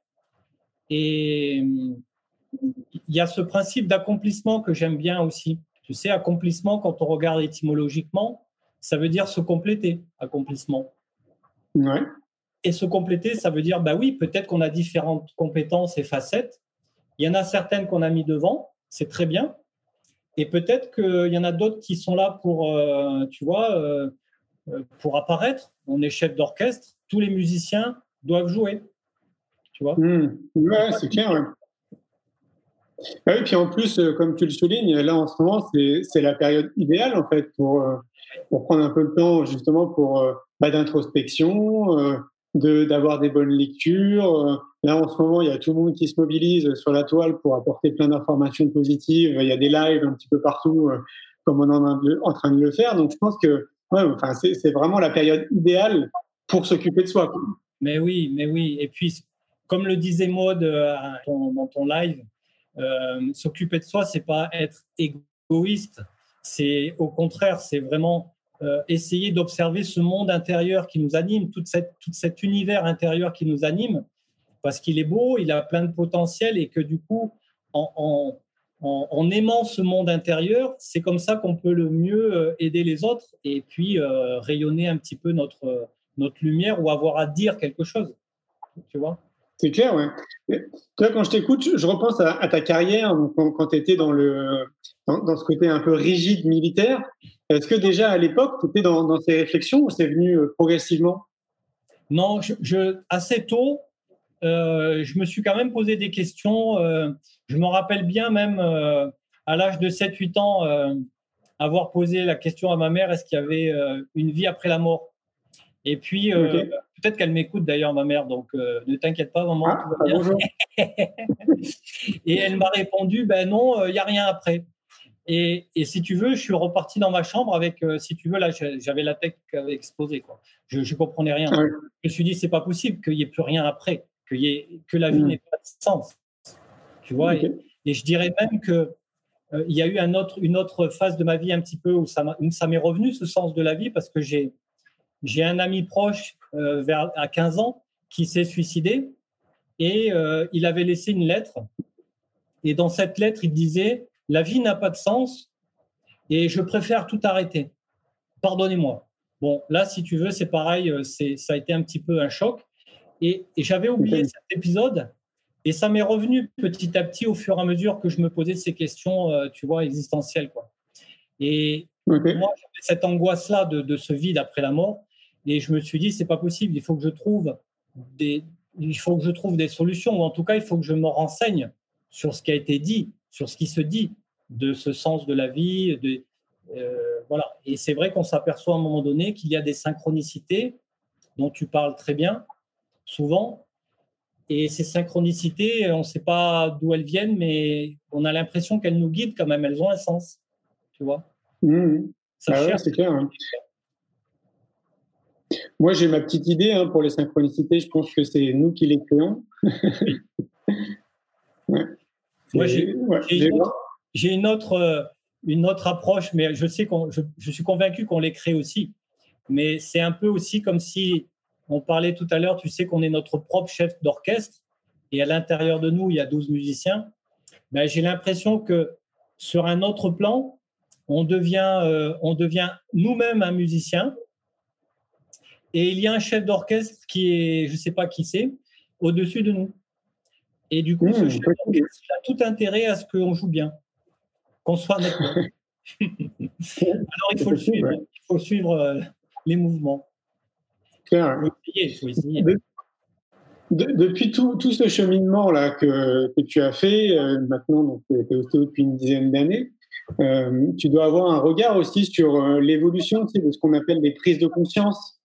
Et il y a ce principe d'accomplissement que j'aime bien aussi. Tu sais, accomplissement, quand on regarde étymologiquement, ça veut dire se compléter, accomplissement. Ouais. Et se compléter, ça veut dire, bah oui, peut-être qu'on a différentes compétences et facettes. Il y en a certaines qu'on a mis devant, c'est très bien. Et peut-être qu'il y en a d'autres qui sont là pour, euh, tu vois, euh, euh, pour apparaître. On est chef d'orchestre, tous les musiciens doivent jouer. Tu vois? Mmh. Ouais, c'est clair. Ouais. Ah oui, puis en plus, comme tu le soulignes, là en ce moment, c'est la période idéale en fait pour, pour prendre un peu le temps justement pour bah, d'introspection, d'avoir des bonnes lectures. Là, en ce moment, il y a tout le monde qui se mobilise sur la toile pour apporter plein d'informations positives. Il y a des lives un petit peu partout, euh, comme on est en train de le faire. Donc, je pense que ouais, enfin, c'est vraiment la période idéale pour s'occuper de soi. Mais oui, mais oui. Et puis, comme le disait Maud euh, dans ton live, euh, s'occuper de soi, c'est pas être égoïste. C'est au contraire, c'est vraiment euh, essayer d'observer ce monde intérieur qui nous anime, tout, cette, tout cet univers intérieur qui nous anime, parce qu'il est beau, il a plein de potentiel et que du coup, en, en, en, aimant ce monde intérieur, c'est comme ça qu'on peut le mieux euh, aider les autres et puis euh, rayonner un petit peu notre, notre lumière ou avoir à dire quelque chose. Tu vois? C'est clair, ouais. Toi, quand je t'écoute, je repense à, ta carrière, quand, tu étais dans, le, dans, ce côté un peu rigide militaire. Est-ce que déjà à l'époque, tu étais dans, ces réflexions ou c'est venu euh, progressivement? Non, je, assez tôt, euh, je me suis quand même posé des questions. Euh, je me rappelle bien même à l'âge de 7-8 ans avoir posé la question à ma mère est-ce qu'il y avait une vie après la mort? Et puis, Peut-être qu'elle m'écoute d'ailleurs, ma mère, donc euh, ne t'inquiète pas, maman, ah, tout va bien. [laughs] et elle m'a répondu, ben non, il euh, n'y a rien après. Et, et, si tu veux, je suis reparti dans ma chambre avec, euh, si tu veux, là, j'avais la tête exposée. Quoi. Je ne comprenais rien. Je me suis dit, c'est pas possible qu'il n'y ait plus rien après, que, y ait, que la vie mm. n'ait pas de sens. Tu vois et, je dirais même que il y a eu un autre, une autre phase de ma vie un petit peu où ça m'est revenu, ce sens de la vie, parce que j'ai j'ai un ami proche euh, vers, à 15 ans qui s'est suicidé et euh, il avait laissé une lettre. Et dans cette lettre, il disait La vie n'a pas de sens et je préfère tout arrêter. Pardonnez-moi. Bon, là, si tu veux, c'est pareil, euh, c'est, ça a été un petit peu un choc. Et, et j'avais oublié cet épisode. Et ça m'est revenu petit à petit au fur et à mesure que je me posais ces questions, euh, tu vois, existentielles. Quoi. Et moi, j'avais cette angoisse-là de, de, ce vide après la mort. Et je me suis dit, c'est pas possible, il faut que je trouve des, il faut que je trouve des solutions, ou en tout cas, il faut que je me renseigne sur ce qui a été dit, sur ce qui se dit de ce sens de la vie. De, euh, voilà. Et c'est vrai qu'on s'aperçoit à un moment donné qu'il y a des synchronicités dont tu parles très bien, souvent. Et ces synchronicités, on ne sait pas d'où elles viennent, mais on a l'impression qu'elles nous guident quand même. Elles ont un sens, tu vois. Mmh. Ça ah c'est clair. Hein. Moi, j'ai ma petite idée hein, pour les synchronicités. Je pense que c'est nous qui les créons. [laughs] Moi, j'ai une, autre, euh, une autre approche, mais je sais qu'on, je, suis convaincu qu'on les crée aussi. Mais c'est un peu aussi comme si on parlait tout à l'heure, tu sais qu'on est notre propre chef d'orchestre et à l'intérieur de nous, il y a 12 musiciens. Ben, j'ai l'impression que sur un autre plan, on devient, euh, on devient nous-mêmes un musicien et il y a un chef d'orchestre qui est, je ne sais pas qui c'est, au-dessus de nous. Et du coup, ce mmh, chef d'orchestre a tout intérêt à ce qu'on joue bien, qu'on soit honnête. [laughs] Alors il faut le suivre, il faut suivre euh, les mouvements. Claire. Il faut essayer, depuis tout, tout, ce cheminement-là que, que, tu as fait, euh, maintenant, tu es ostéo depuis une dizaine d'années, euh, tu dois avoir un regard aussi sur l'évolution de ce qu'on appelle des prises de conscience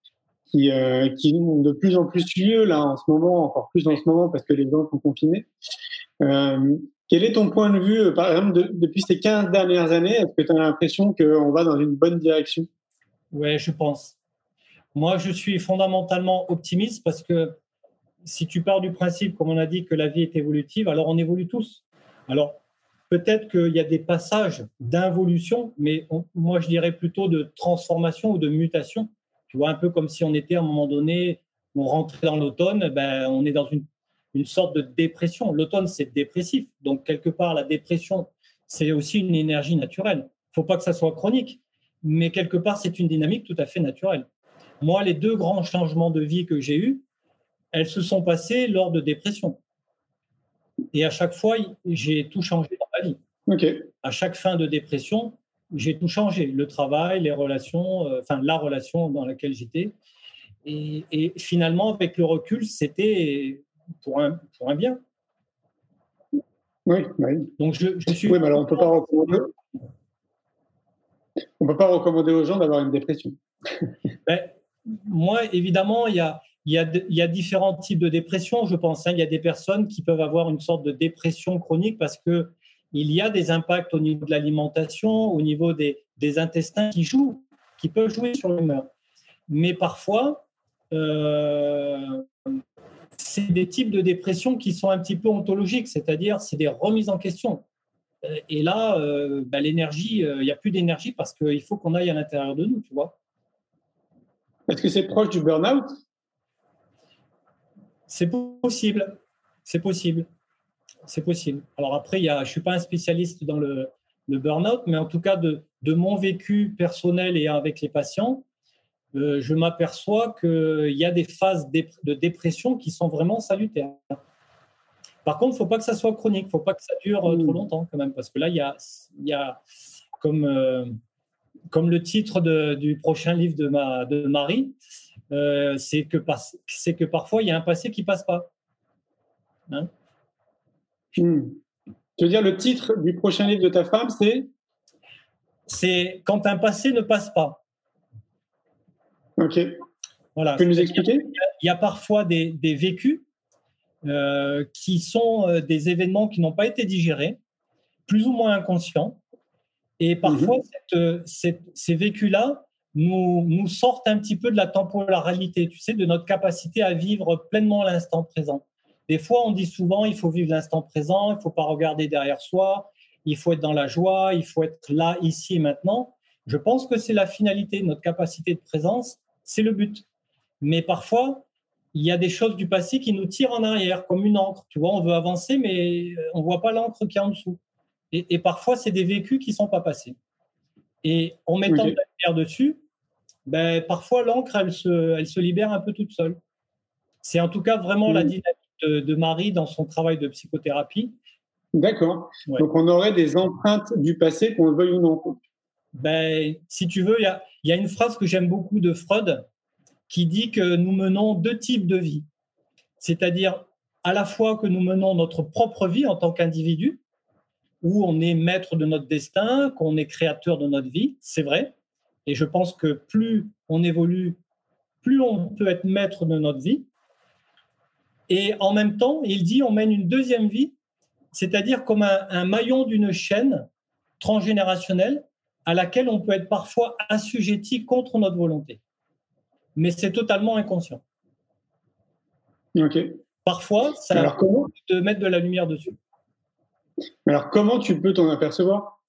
qui, euh, qui ont de plus en plus lieu là en ce moment, encore plus en ce moment parce que les gens sont confinés. Euh, quel est ton point de vue, euh, par exemple, depuis ces 15 dernières années Est-ce que tu as l'impression qu'on va dans une bonne direction? Oui, je pense. Moi, je suis fondamentalement optimiste parce que si tu pars du principe, comme on a dit, que la vie est évolutive, alors on évolue tous. Alors, peut-être qu'il y a des passages d'involution, mais moi, je dirais plutôt de transformation ou de mutation. Tu vois, un peu comme si on était à un moment donné, on rentrait dans l'automne, ben, on est dans une, une sorte de dépression. L'automne, c'est dépressif. Donc, quelque part, la dépression, c'est aussi une énergie naturelle. Il faut pas que ça soit chronique, mais quelque part, c'est une dynamique tout à fait naturelle. Moi, les deux grands changements de vie que j'ai eus, elles se sont passées lors de dépression. Et à chaque fois, j'ai tout changé dans ma vie. Okay. À chaque fin de dépression, j'ai tout changé, le travail, les relations, euh, enfin la relation dans laquelle j'étais. Et, finalement, avec le recul, c'était pour un, pour un bien. Oui, oui. Donc je, je suis. Oui, mais alors on peut pas recommander. On peut pas recommander aux gens d'avoir une dépression. Ben, moi, évidemment, il y a, différents types de dépression, je pense. Hein. Il y a des personnes qui peuvent avoir une sorte de dépression chronique parce que il y a des impacts au niveau de l'alimentation, au niveau des, intestins qui jouent, qui peuvent jouer sur l'humeur. Mais parfois, euh, c'est des types de dépression qui sont un petit peu ontologiques, c'est-à-dire c'est des remises en question. Et là, euh, bah, l'énergie, il n'y a plus d'énergie parce qu'il faut qu'on aille à l'intérieur de nous, tu vois. Est-ce que c'est proche du burn-out? C'est possible, c'est possible c'est possible. Alors après, il y a, je ne suis pas un spécialiste dans le, le burn-out, mais en tout cas, de, de, mon vécu personnel et avec les patients, euh, je m'aperçois qu'il y a des phases de dépression qui sont vraiment salutaires. Par contre, il ne faut pas que ça soit chronique, il ne faut pas que ça dure euh, trop mmh. longtemps quand même, parce que là, il y a, y a comme, euh, comme le titre de, du prochain livre de, ma, de Marie, c'est que, que parfois, il y a un passé qui ne passe pas. Hein? Hmm. Tu veux dire le titre du prochain livre de ta femme, c'est? C'est quand un passé ne passe pas. Ok. Voilà. Tu peux nous expliquer? Il y a parfois des, des vécus euh, qui sont euh, des événements qui n'ont pas été digérés, plus ou moins inconscients. Et parfois, mhm. cette, ces vécus-là nous, nous sortent un petit peu de la temporalité, tu sais, de notre capacité à vivre pleinement l'instant présent. Des fois, on dit souvent, il faut vivre l'instant présent, il ne faut pas regarder derrière soi, il faut être dans la joie, il faut être là, ici et maintenant. Je pense que c'est la finalité, notre capacité de présence, c'est le but. Mais parfois, il y a des choses du passé qui nous tirent en arrière, comme une encre. Tu vois, on veut avancer, mais on ne voit pas l'encre qui est en dessous. Et, parfois, c'est des vécus qui ne sont pas passés. Et en mettant de la lumière dessus, ben, parfois l'encre, elle se, elle se libère un peu toute seule. C'est en tout cas vraiment la mm. dynamique de, Marie dans son travail de psychothérapie. D'accord. Donc on aurait des empreintes du passé, qu'on le veuille ou non. Ben, si tu veux, il y a, y a, une phrase que j'aime beaucoup de Freud qui dit que nous menons deux types de vie. C'est-à-dire à la fois que nous menons notre propre vie en tant qu'individu, où on est maître de notre destin, qu'on est créateur de notre vie, c'est vrai. Et je pense que plus on évolue, plus on peut être maître de notre vie. Et en même temps, il dit on mène une deuxième vie, c'est-à-dire comme un, maillon d'une chaîne transgénérationnelle à laquelle on peut être parfois assujetti contre notre volonté. Mais c'est totalement inconscient. Ok. Parfois, ça Alors, comment de mettre de la lumière dessus. Alors, comment tu peux t'en apercevoir?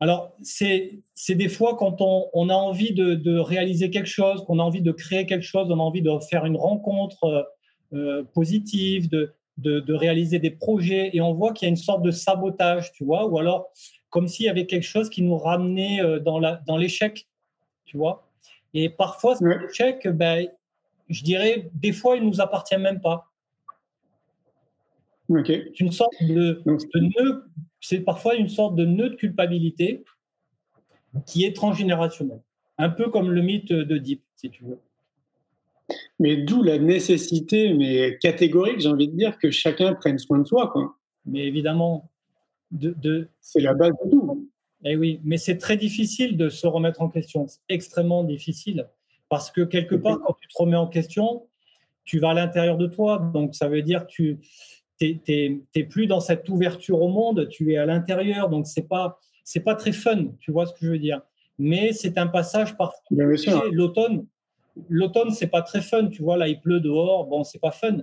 Alors, c'est des fois quand on, a envie de, réaliser quelque chose, qu'on a envie de créer quelque chose, on a envie de faire une rencontre euh, euh, positive, de, de, réaliser des projets, et on voit qu'il y a une sorte de sabotage, tu vois, ou alors comme s'il y avait quelque chose qui nous ramenait euh, dans l'échec, tu vois. Et parfois, cet échec, ben, je dirais, des fois, il ne nous appartient même pas. C'est une sorte de, nœud, c'est parfois une sorte de nœud de culpabilité qui est transgénérationnel. Un peu comme le mythe de Deep, si tu veux. Mais d'où la nécessité, mais catégorique, j'ai envie de dire, que chacun prenne soin de soi. Quoi. Mais évidemment, de, c'est la base de tout. Eh oui, mais c'est très difficile de se remettre en question. C'est extrêmement difficile. Parce que quelque part, quand tu te remets en question, tu vas à l'intérieur de toi. Donc, ça veut dire que tu n'es plus dans cette ouverture au monde, tu es à l'intérieur. Donc, ce n'est pas, pas très fun, tu vois ce que je veux dire. Mais c'est un passage par l'automne. L'automne, c'est pas très fun, tu vois. Là, il pleut dehors, bon, c'est pas fun.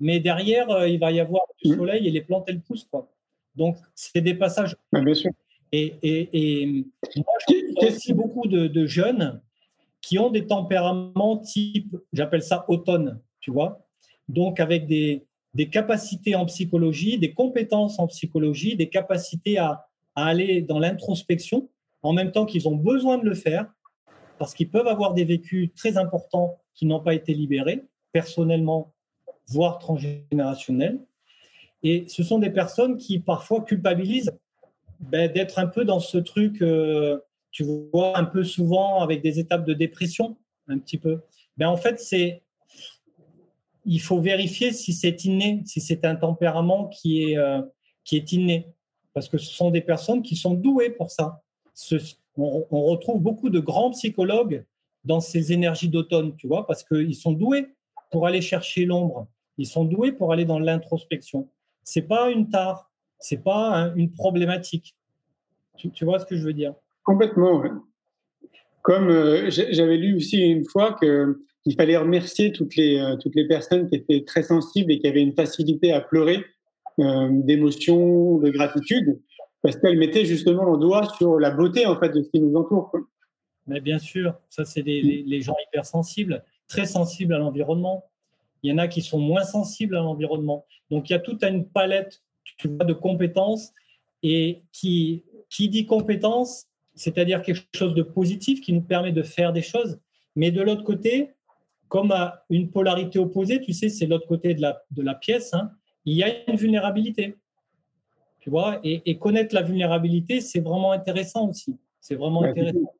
Mais derrière, euh, il va y avoir du mmh. soleil et les plantes, elles poussent, quoi. Donc, c'est des passages. bien sûr. Et, et, moi, je aussi beaucoup de, jeunes qui ont des tempéraments type, j'appelle ça automne, tu vois. Donc, avec des, des, capacités en psychologie, des compétences en psychologie, des capacités à, aller dans l'introspection, en même temps qu'ils ont besoin de le faire, parce qu'ils peuvent avoir des vécus très importants qui n'ont pas été libérés, personnellement, voire transgénérationnels. Et ce sont des personnes qui parfois culpabilisent ben, d'être un peu dans ce truc, euh, tu vois, un peu souvent avec des étapes de dépression, un petit peu. Ben, en fait, c'est il faut vérifier si c'est inné, si c'est un tempérament qui est, euh, qui est inné. Parce que ce sont des personnes qui sont douées pour ça. on, retrouve beaucoup de grands psychologues dans ces énergies d'automne, tu vois, parce qu'ils sont doués pour aller chercher l'ombre. Ils sont doués pour aller dans l'introspection c'est pas une tare, c'est pas une problématique. Tu, vois ce que je veux dire? Complètement. Comme euh, j'avais lu aussi une fois qu'il fallait remercier toutes les, euh, toutes les personnes qui étaient très sensibles et qui avaient une facilité à pleurer euh, d'émotion, de gratitude, parce qu'elles mettaient justement le doigt sur la beauté en fait de ce qui nous entoure. Mais bien sûr, ça c'est les, les gens hypersensibles, très sensibles à l'environnement. Il y en a qui sont moins sensibles à l'environnement. Donc, il y a toute une palette de compétences et qui, qui dit compétences, c'est-à-dire quelque chose de positif qui nous permet de faire des choses. Mais de l'autre côté, comme à une polarité opposée, tu sais, c'est l'autre côté de la, de la pièce, hein, il y a une vulnérabilité. Tu vois, et, connaître la vulnérabilité, c'est vraiment intéressant aussi. C'est vraiment intéressant.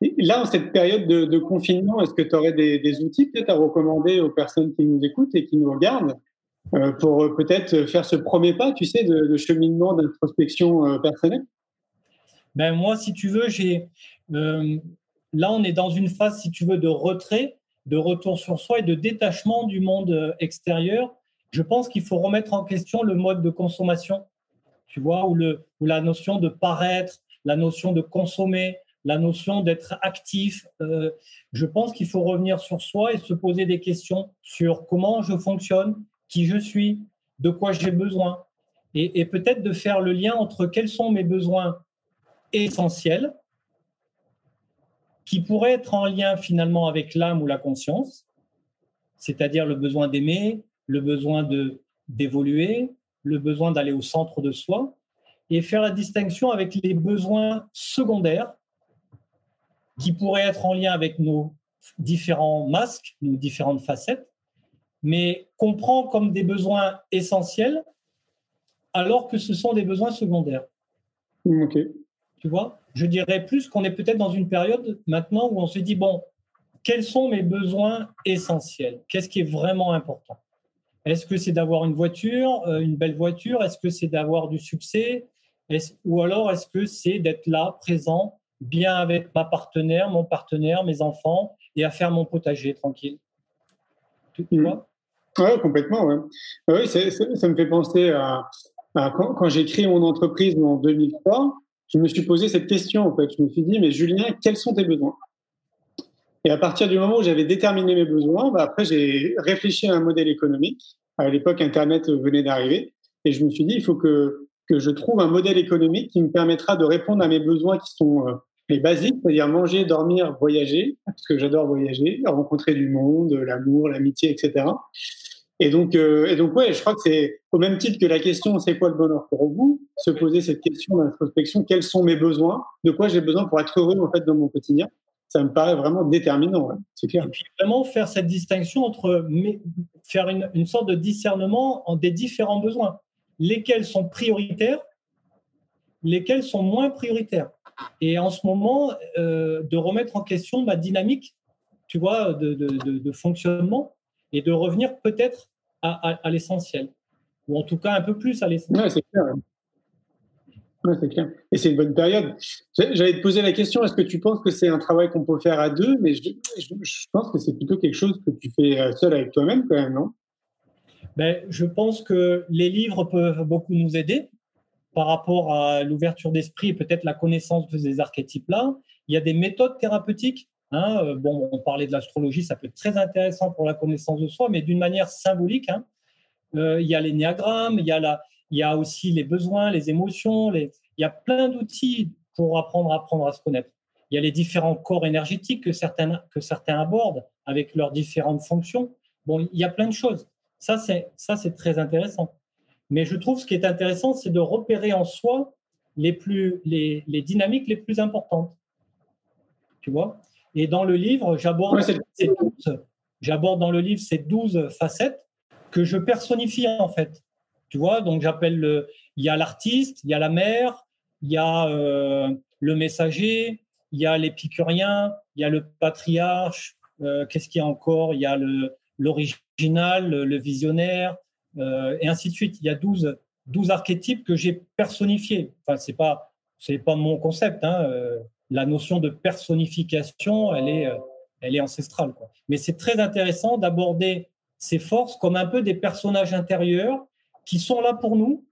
Là, en cette période de, confinement, est-ce que tu aurais des, outils peut-être à recommander aux personnes qui nous écoutent et qui nous regardent euh, pour euh, peut-être faire ce premier pas, tu sais, de, cheminement d'introspection euh, personnelle? Ben moi, si tu veux, j'ai là, on est dans une phase, si tu veux, de retrait, de retour sur soi et de détachement du monde extérieur. Je pense qu'il faut remettre en question le mode de consommation, tu vois, ou, le, ou la notion de paraître, la notion de consommer, la notion d'être actif. Euh, je pense qu'il faut revenir sur soi et se poser des questions sur comment je fonctionne, qui je suis, de quoi j'ai besoin. Et, peut-être de faire le lien entre quels sont mes besoins essentiels, qui pourraient être en lien finalement avec l'âme ou la conscience, c'est-à-dire le besoin d'aimer, le besoin de d'évoluer, le besoin d'aller au centre de soi, et faire la distinction avec les besoins secondaires qui pourraient être en lien avec nos différents masques, nos différentes facettes, mais qu'on prend comme des besoins essentiels, alors que ce sont des besoins secondaires. Ok. Tu vois? Je dirais plus qu'on est peut-être dans une période maintenant où on se dit, bon, quels sont mes besoins essentiels? Qu'est-ce qui est vraiment important? Est-ce que c'est d'avoir une voiture, euh, une belle voiture? Est-ce que c'est d'avoir du succès? Ou alors est-ce que c'est d'être là, présent, bien avec ma partenaire, mon partenaire, mes enfants, et à faire mon potager tranquille? Tu vois? Oui, complètement. Ouais. Oui, ça me fait penser à, quand, quand j'ai créé mon entreprise en 2003, je me suis posé cette question en fait. Je me suis dit, mais Julien, quels sont tes besoins? Et à partir du moment où j'avais déterminé mes besoins, bah, après j'ai réfléchi à un modèle économique. À l'époque, Internet venait d'arriver, et je me suis dit, il faut que que je trouve un modèle économique qui me permettra de répondre à mes besoins qui sont euh, les basiques, c'est-à-dire manger, dormir, voyager, parce que j'adore voyager, rencontrer du monde, l'amour, l'amitié, etc. Et donc, euh, et donc, ouais, je crois que c'est au même titre que la question c'est quoi le bonheur pour vous, se poser cette question d'introspection, quels sont mes besoins, de quoi j'ai besoin pour être heureux en fait dans mon quotidien. Ça me paraît vraiment déterminant. Et puis vraiment faire cette distinction entre faire une, sorte de discernement en des différents besoins, lesquels sont prioritaires, lesquels sont moins prioritaires. Et en ce moment, euh, de remettre en question ma dynamique, tu vois, de fonctionnement et de revenir peut-être à, à, à l'essentiel, ou en tout cas un peu plus à l'essentiel. Ouais, c'est clair. Ouais, c'est clair. Et c'est une bonne période. J'allais te poser la question, est-ce que tu penses que c'est un travail qu'on peut faire à deux? Mais je, je, je pense que c'est plutôt quelque chose que tu fais euh, seul avec toi-même quand même, non? Ben, Je pense que les livres peuvent beaucoup nous aider par rapport à l'ouverture d'esprit et peut-être la connaissance de ces archétypes-là. Il y a des méthodes thérapeutiques Hein, euh, bon, on parlait de l'astrologie, ça peut être très intéressant pour la connaissance de soi, mais d'une manière symbolique. Hein. Euh, il y a les néagrammes, il y a, il y a aussi les besoins, les émotions, il y a plein d'outils pour apprendre à apprendre à se connaître. Il y a les différents corps énergétiques que certains, que certains abordent avec leurs différentes fonctions. Bon, il y a plein de choses. Ça, c'est, ça, c'est très intéressant. Mais je trouve ce qui est intéressant, c'est de repérer en soi les, plus, les dynamiques les plus importantes. Tu vois? Et dans le livre, j'aborde ces j'aborde dans le livre ces 12 facettes que je personnifie en fait. Tu vois, donc j'appelle le, il y a l'artiste, il y a la mère, il y a euh, le messager, il y a l'épicurien, il y a le patriarche, euh, qu'est-ce qu'il y a encore? Il y a le l'original, le, le, visionnaire, euh, et ainsi de suite. Il y a 12, 12 archétypes que j'ai personnifiés. Enfin, c'est pas c'est pas mon concept. Hein, la notion de personnification, elle est, euh, elle est ancestrale. Quoi. Mais c'est très intéressant d'aborder ces forces comme un peu des personnages intérieurs qui sont là pour nous,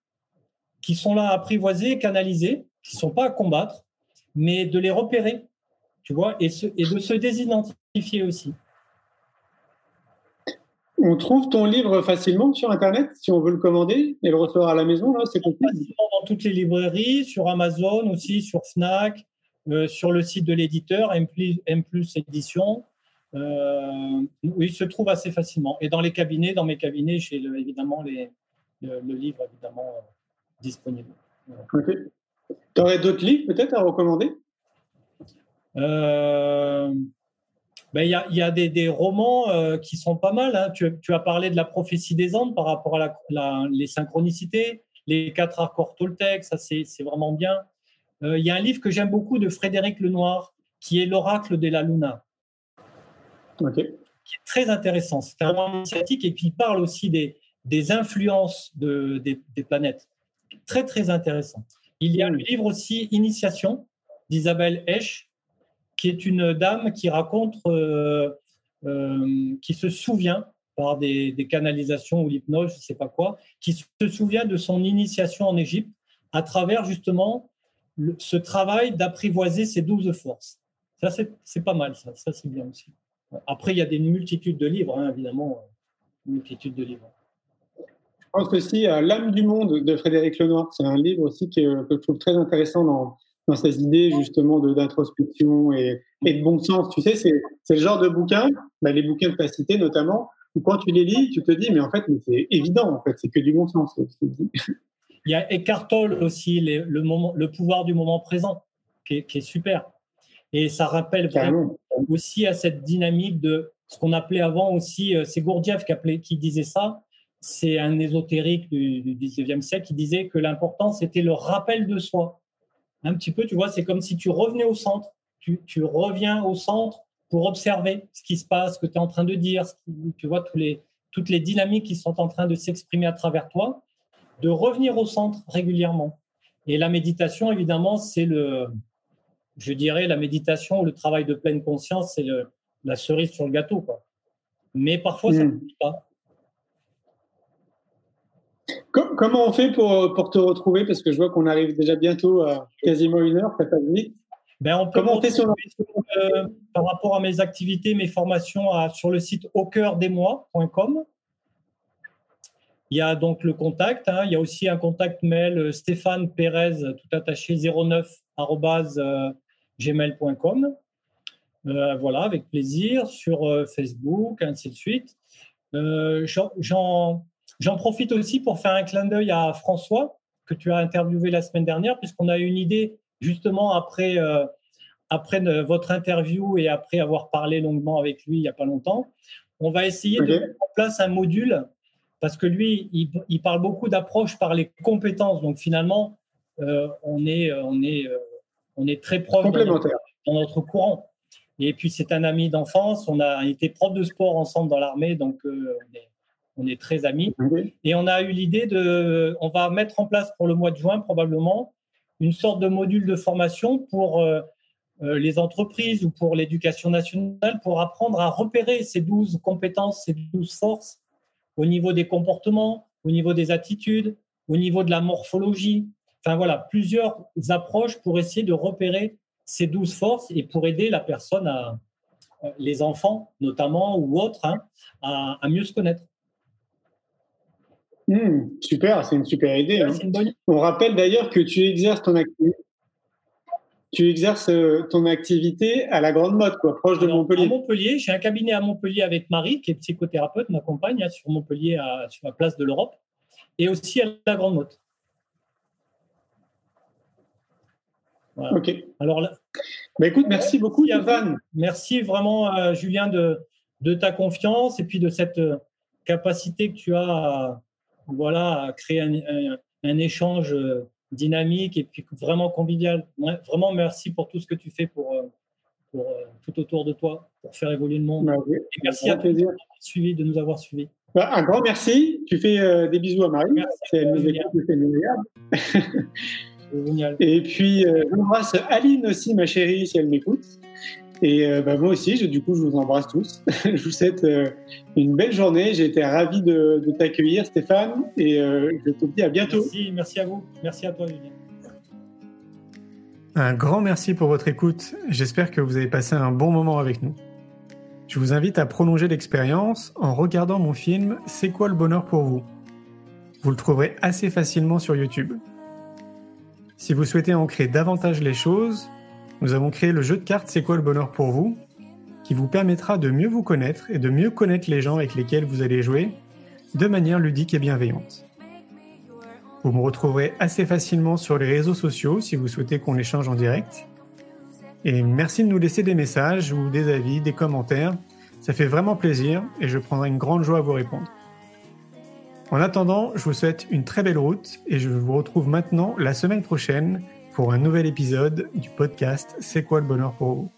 qui sont là à apprivoiser, canaliser, qui ne sont pas à combattre, mais de les repérer, tu vois, et, et de se désidentifier aussi. On trouve ton livre facilement sur Internet si on veut le commander et le recevoir à la maison, là, c'est possible. Dans toutes les librairies, sur Amazon aussi, sur Fnac, sur le site de l'éditeur, M, M, Édition. Euh, il se trouve assez facilement. Et dans les cabinets, dans mes cabinets, j'ai évidemment les, le, le, livre évidemment euh, disponible. Okay. Tu aurais d'autres livres peut-être à recommander? Euh, ben, il y, a, y a des, des romans euh, qui sont pas mal. Hein. Tu, tu, as parlé de la prophétie des Andes par rapport à la, la, les synchronicités, les quatre accords Toltec, ça c'est vraiment bien. Euh, il y a un livre que j'aime beaucoup de Frédéric Lenoir, qui est L'oracle de la Luna. Okay. Qui est très intéressant. C'est un roman initiatique et qui parle aussi des, des influences de, des, des, planètes. Très, très intéressant. Il y a le livre aussi Initiation d'Isabelle Esch, qui est une dame qui raconte, euh, euh, qui se souvient par des, des canalisations ou l'hypnose, je ne sais pas quoi, qui se souvient de son initiation en Égypte à travers justement ce travail d'apprivoiser ces douze forces. Ça, c'est pas mal, ça, c'est bien aussi. Après, il y a des multitudes de livres, hein, évidemment, une multitude de livres. Je pense aussi à L'âme du monde de Frédéric Lenoir. C'est un livre aussi que, je trouve très intéressant dans, dans ses idées justement d'introspection et, et, de bon sens. Tu sais, c'est le genre de bouquin, bah, les bouquins as cités notamment, où quand tu les lis, tu te dis, mais en fait, c'est évident, en fait, c'est que du bon sens. Il y a Eckhart Tolle aussi, les, le, moment, le pouvoir du moment présent, qui est, qui est super. Et ça rappelle vraiment aussi à cette dynamique de ce qu'on appelait avant aussi, c'est Gurdjieff qui, appelait, qui disait ça, c'est un ésotérique du, du 19e siècle qui disait que l'important, c'était le rappel de soi. Un petit peu, tu vois, c'est comme si tu revenais au centre. Tu, tu, reviens au centre pour observer ce qui se passe, ce que tu es en train de dire, tu vois, tous les, toutes les dynamiques qui sont en train de s'exprimer à travers toi, de revenir au centre régulièrement. Et la méditation, évidemment, c'est le, je dirais, la méditation, le travail de pleine conscience, c'est la cerise sur le gâteau. Quoi. Mais parfois, ça ne mmh. pas. Comment on fait pour, pour te retrouver? Parce que je vois qu'on arrive déjà bientôt à quasiment une heure, ça passe vite. Ben on peut Comment on fait sur euh, par rapport à mes activités, mes formations à, sur le site au cœur des mois.com. Il y a donc le contact. Hein. il y a aussi un contact mail euh, Stéphane Pérez, tout attaché 09 gmail.com. Euh, voilà, avec plaisir, sur euh, Facebook, ainsi de suite. J'en profite aussi pour faire un clin d'œil à François, que tu as interviewé la semaine dernière, puisqu'on a eu une idée justement après, après votre interview et après avoir parlé longuement avec lui il n'y a pas longtemps. On va essayer de mettre en place un module parce que lui, il, parle beaucoup d'approche par les compétences. Donc finalement, euh, on, est, euh, on, est, euh, on est très proche dans notre, courant. Et puis c'est un ami d'enfance. On a été prof de sport ensemble dans l'armée, donc on, est, très amis. Et on a eu l'idée de, on va mettre en place pour le mois de juin probablement une sorte de module de formation pour les entreprises ou pour l'éducation nationale pour apprendre à repérer ces 12 compétences, ces 12 forces au niveau des comportements, au niveau des attitudes, au niveau de la morphologie. Enfin voilà, plusieurs approches pour essayer de repérer ces douze forces et pour aider la personne, à, euh, les enfants notamment ou autres, hein, à, mieux se connaître. Hmm, super, c'est une super idée. Hein. On rappelle d'ailleurs que tu exerces ton activité tu exerces euh, ton activité à la Grande Motte, quoi, proche de Montpellier. À Montpellier, j'ai un cabinet à Montpellier avec Marie, qui est psychothérapeute, m'accompagne hein, sur Montpellier, sur la place de l'Europe, et aussi à la Grande Motte. Ok. Alors là, bah, écoute, merci beaucoup, Yavan. Merci vraiment, euh, Julien, de, de ta confiance et puis de cette euh, capacité que tu as à, voilà, à créer un, un échange dynamique et puis vraiment convivial. vraiment merci pour tout ce que tu fais pour, euh, pour euh, tout autour de toi, pour faire évoluer le monde. Bah et merci à toi de, suivi, de nous avoir suivis. Bah, un grand merci. Tu fais euh, des bisous à Marie. [laughs] C'est Génial. Et puis, j'embrasse Aline aussi, ma chérie, si elle m'écoute. Et euh, bah, moi aussi, je, du coup, je vous embrasse tous. [laughs] je vous souhaite euh, une belle journée. J'ai été ravi de, de t'accueillir, Stéphane, et euh, je te dis à bientôt. Merci, merci à vous. Merci à toi, Julien. Un grand merci pour votre écoute. J'espère que vous avez passé un bon moment avec nous. Je vous invite à prolonger l'expérience en regardant mon film C'est quoi le bonheur pour vous? Vous le trouverez assez facilement sur YouTube. Si vous souhaitez ancrer davantage les choses, nous avons créé le jeu de cartes C'est quoi le bonheur pour vous qui vous permettra de mieux vous connaître et de mieux connaître les gens avec lesquels vous allez jouer de manière ludique et bienveillante. Vous me retrouverez assez facilement sur les réseaux sociaux si vous souhaitez qu'on échange en direct. Et merci de nous laisser des messages ou des avis, des commentaires. Ça fait vraiment plaisir et je prendrai une grande joie à vous répondre. En attendant, je vous souhaite une très belle route et je vous retrouve maintenant la semaine prochaine pour un nouvel épisode du podcast C'est quoi le bonheur pour vous?